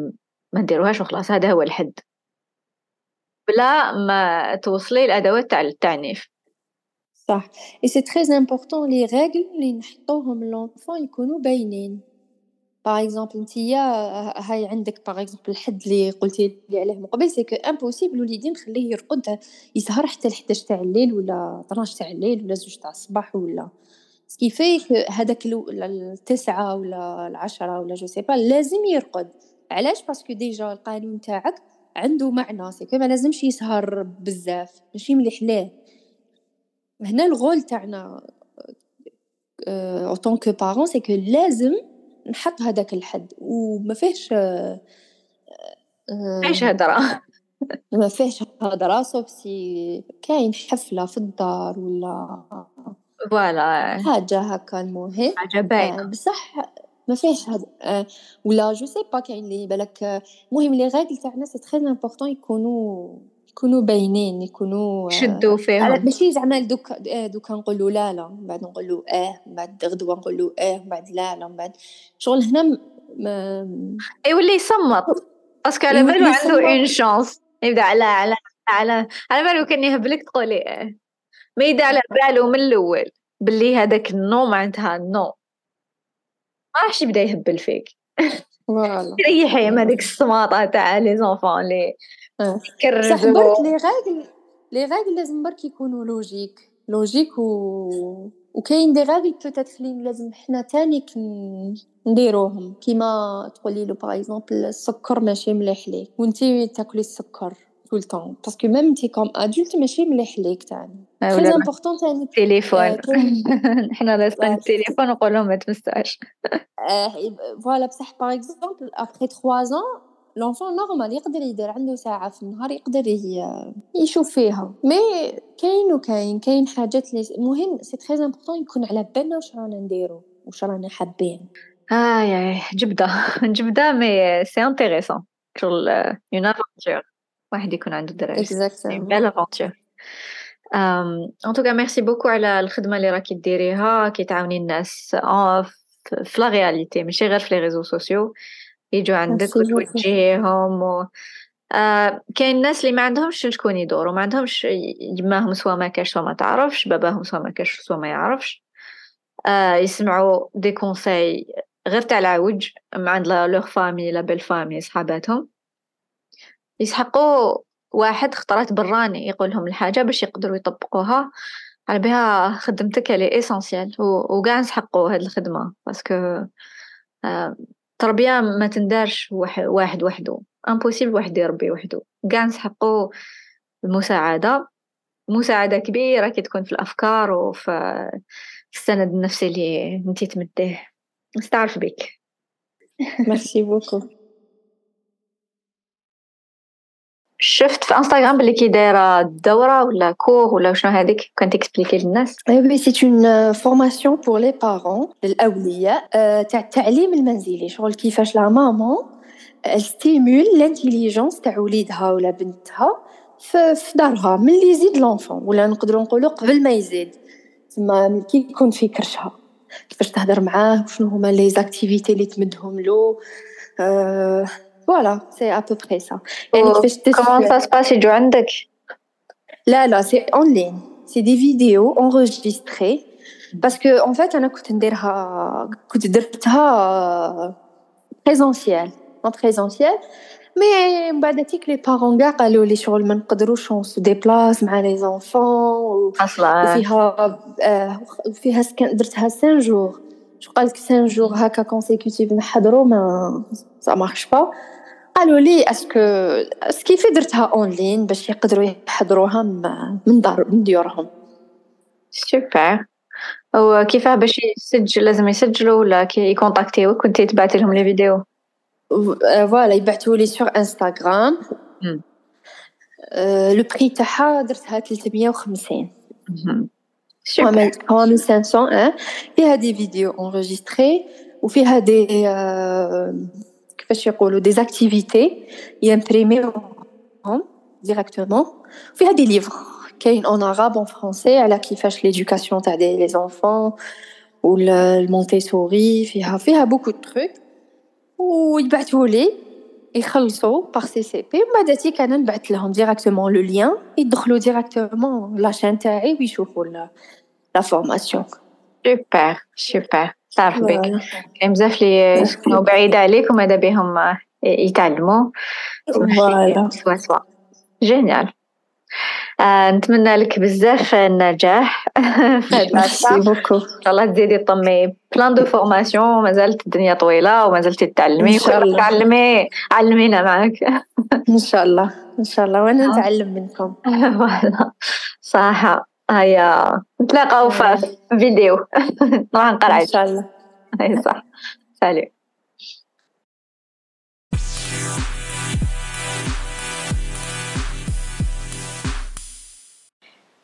[SPEAKER 1] ما نديروهاش وخلاص هذا هو الحد. بلا ما توصلي الادوات تاع التعنيف.
[SPEAKER 2] صح. et c'est très important les règles اللي نحطوهم l'enfant يكونوا باينين. par exemple نتيا هاي عندك par exemple الحد اللي قلتي لي عليه من قبل c'est que impossible وليدي نخليه يرقد يسهر حتى ل 11 تاع الليل ولا 12 تاع الليل ولا زوج تاع الصباح ولا. c'est que فيك هذاك التسعة ولا العشرة ولا je sais pas لازم يرقد. علاش؟ parce que déjà القانون تاعك عنده معنى c'est que ما لازمش يسهر بزاف ماشي مليح ليه هنا ال rôle تاعنا en tant que parents c'est que لازم نحط هذاك الحد. وما فيهش
[SPEAKER 1] فيهش هدرة.
[SPEAKER 2] ما فيهش هدرة sauf si كاين حفلة في الدار ولا
[SPEAKER 1] voilà
[SPEAKER 2] حاجة هكا المهم.
[SPEAKER 1] حاجة باينة.
[SPEAKER 2] بصح ما فيهش هاد ولا je sais pas كاين اللي بالك المهم les règles تاعنا c'est très important يكونوا يكونوا باينين يكونوا
[SPEAKER 1] شدوا فيهم.
[SPEAKER 2] ماشي زعما دوك دوكا نقولوا لا لا من بعد نقولوا آه من بعد غدوة نقولوا آه من بعد لا لا من بعد. شغل هنا ما
[SPEAKER 1] يولي يصمت. parce que على بالو عنده une chance يبدأ على على على على بالو كان يهبلك تقولي آه. ما يدا على بالو من الأول باللي هذاك ال non معناتها non. ما راحش يبدأ يهبل فيك.
[SPEAKER 2] voilà.
[SPEAKER 1] ريحي ما ديك السماطه تاع les enfants les.
[SPEAKER 2] صح برك لي غاغل لي غاغل لازم برك يكونوا لوجيك لوجيك و وكاين des règles peut-être لي لازم حنا تاني نديروهم. كيما تقولي له par exemple السكر ماشي مليح ليك وانتي تاكلي السكر tout le temps parce que même انتي comme adulte ماشي مليح ليك تاني. très important تاني.
[SPEAKER 1] التليفون حنا لازم التليفون نقول لهم ما تمساش
[SPEAKER 2] voilà بصح par exemple après 3 ans l'enfant normal يقدر يدير عنده ساعة في النهار يقدر يشوف فيها. mais كاين وكاين كاين حاجات اللي مهم c'est très important يكون على بالنا واش رانا نديرو واش رانا حابين.
[SPEAKER 1] آه يا جبدة جبدة mais c'est intéressant شغل une aventure واحد يكون عنده دراري.
[SPEAKER 2] exactement
[SPEAKER 1] belle aventure en tout cas merci beaucoup على الخدمة اللي راكي ديريها كي تعاوني الناس في la réalité ماشي غير في les réseaux sociaux يجوا عندك وتوجهيهم و... آه كاين الناس اللي ما عندهمش شكون يدوروا ما عندهمش يماهم سوا ما كاش سوا ما تعرفش باباهم سوا ما كاش سوا ما يعرفش. آه يسمعوا des conseils غير تاع العوج مع عند leur famille la belle-famille صحاباتهم. يسحقوا واحد خطرات براني يقول لهم الحاجة باش يقدروا يطبقوها على بها خدمتك لي essentielle وكاع نسحقوا هاد الخدمة. parce que التربية ما تندارش واحد وحده impossible واحد يربي وحده كاع نسحقوا المساعدة مساعدة كبيرة كي تكون في الأفكار وفي السند النفسي اللي انتي تمديه. نستعرف بك
[SPEAKER 2] merci beaucoup
[SPEAKER 1] شفت في انستغرام بلي كي دايرة دورة ولا cours ولا شنو هذيك؟ كنت ت expliquer للناس.
[SPEAKER 2] oui c'est une formation pour les parents للأولياء تاع التعليم المنزلي. شغل كيفاش la maman stimule l'intelligence تاع وليدها ولا بنتها في دارها ملي يزيد l'enfant ولا نقدروا نقولوا قبل ما يزيد. تما كي يكون في كرشها كيفاش تهضر معاه وشنو هما les activités اللي تمدهم له voilà c'est à peu près ça
[SPEAKER 1] يعني كيفاش comment ça se passe يجوا عندك
[SPEAKER 2] لا لا c'est en ligne c'est des vidéos enregistrées parce que en fait أنا كنت نديرها كنت درتها présentiel en présentiel mais من بعد تيك les parents كاع قالوا لي شغل ما نقدروش on se déplace مع les enfants
[SPEAKER 1] أصلا
[SPEAKER 2] وفيها فيها درتها 5 jours شو قالك 5 jours هكا consécutifs نحضروا mais ça marche pas قالوا لي est-ce que كيف درتها en ligne باش يقدروا يحضروها من دار من ديورهم.
[SPEAKER 1] سوبر وكيفاه باش يسجل لازم يسجلوا ولا كي يكونتاكتيوك كنتي تبعتي لهم les vidéos؟
[SPEAKER 2] voilà يبعثوا لي sur Instagram le prix تاعها درتها 350 3500 فيها des vidéos enregistrées وفيها des كيفاش يقولوا des activités يمبريميوهم directement فيها des livres كاين en arabe en français على كيفاش l'éducation تاع les enfants ولا المونتيسوري فيها فيها beaucoup trucs ويبعثوا لي يخلصوا par CCP ومن بعد تيك أنا نبعث لهم directement le lien يدخلوا directement la chaîne تاعي ويشوفوا لا فورماسيون
[SPEAKER 1] سوبر سوبر تعرف بك. كاين بزاف لي يسكنوا بعيد عليك وماذا بهم يتعلموا. سوا سوا. génial آه نتمنى لك بزاف النجاح في هاد
[SPEAKER 2] merci beaucoup
[SPEAKER 1] إن شاء الله تزيدي تطمي. plein de formations مازالت الدنيا طويلة ومازلتي تتعلمي. تعلمي علمينا معك
[SPEAKER 2] إن شاء الله. إن شاء الله. وأنا نتعلم منكم.
[SPEAKER 1] فوالا. صح هيا نتلاقاو في فيديو. نروح نقرأ.
[SPEAKER 2] إن شاء الله.
[SPEAKER 1] إي صح. سالي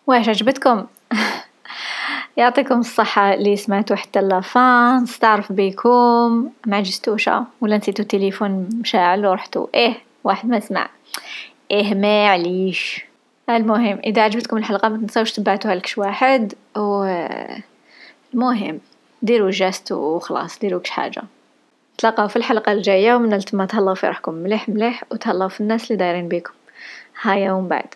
[SPEAKER 1] واش عجبتكم؟ يعطيكم الصحة اللي سمعتوا حتى لافان نستعرف بكم ما عجزتوشا ولا نسيتو التليفون مشاعل ورحتو إيه واحد ما سمع. إيه ما عليش. المهم إذا عجبتكم الحلقة ما تنساوش تبعتوها لكش واحد و المهم ديروا جاست وخلاص ديروا كش حاجة. نتلاقاو في الحلقة الجاية ومن التما تهلاو في روحكم مليح مليح وتهلاو في الناس اللي دايرين بيكم. هيا ومن بعد.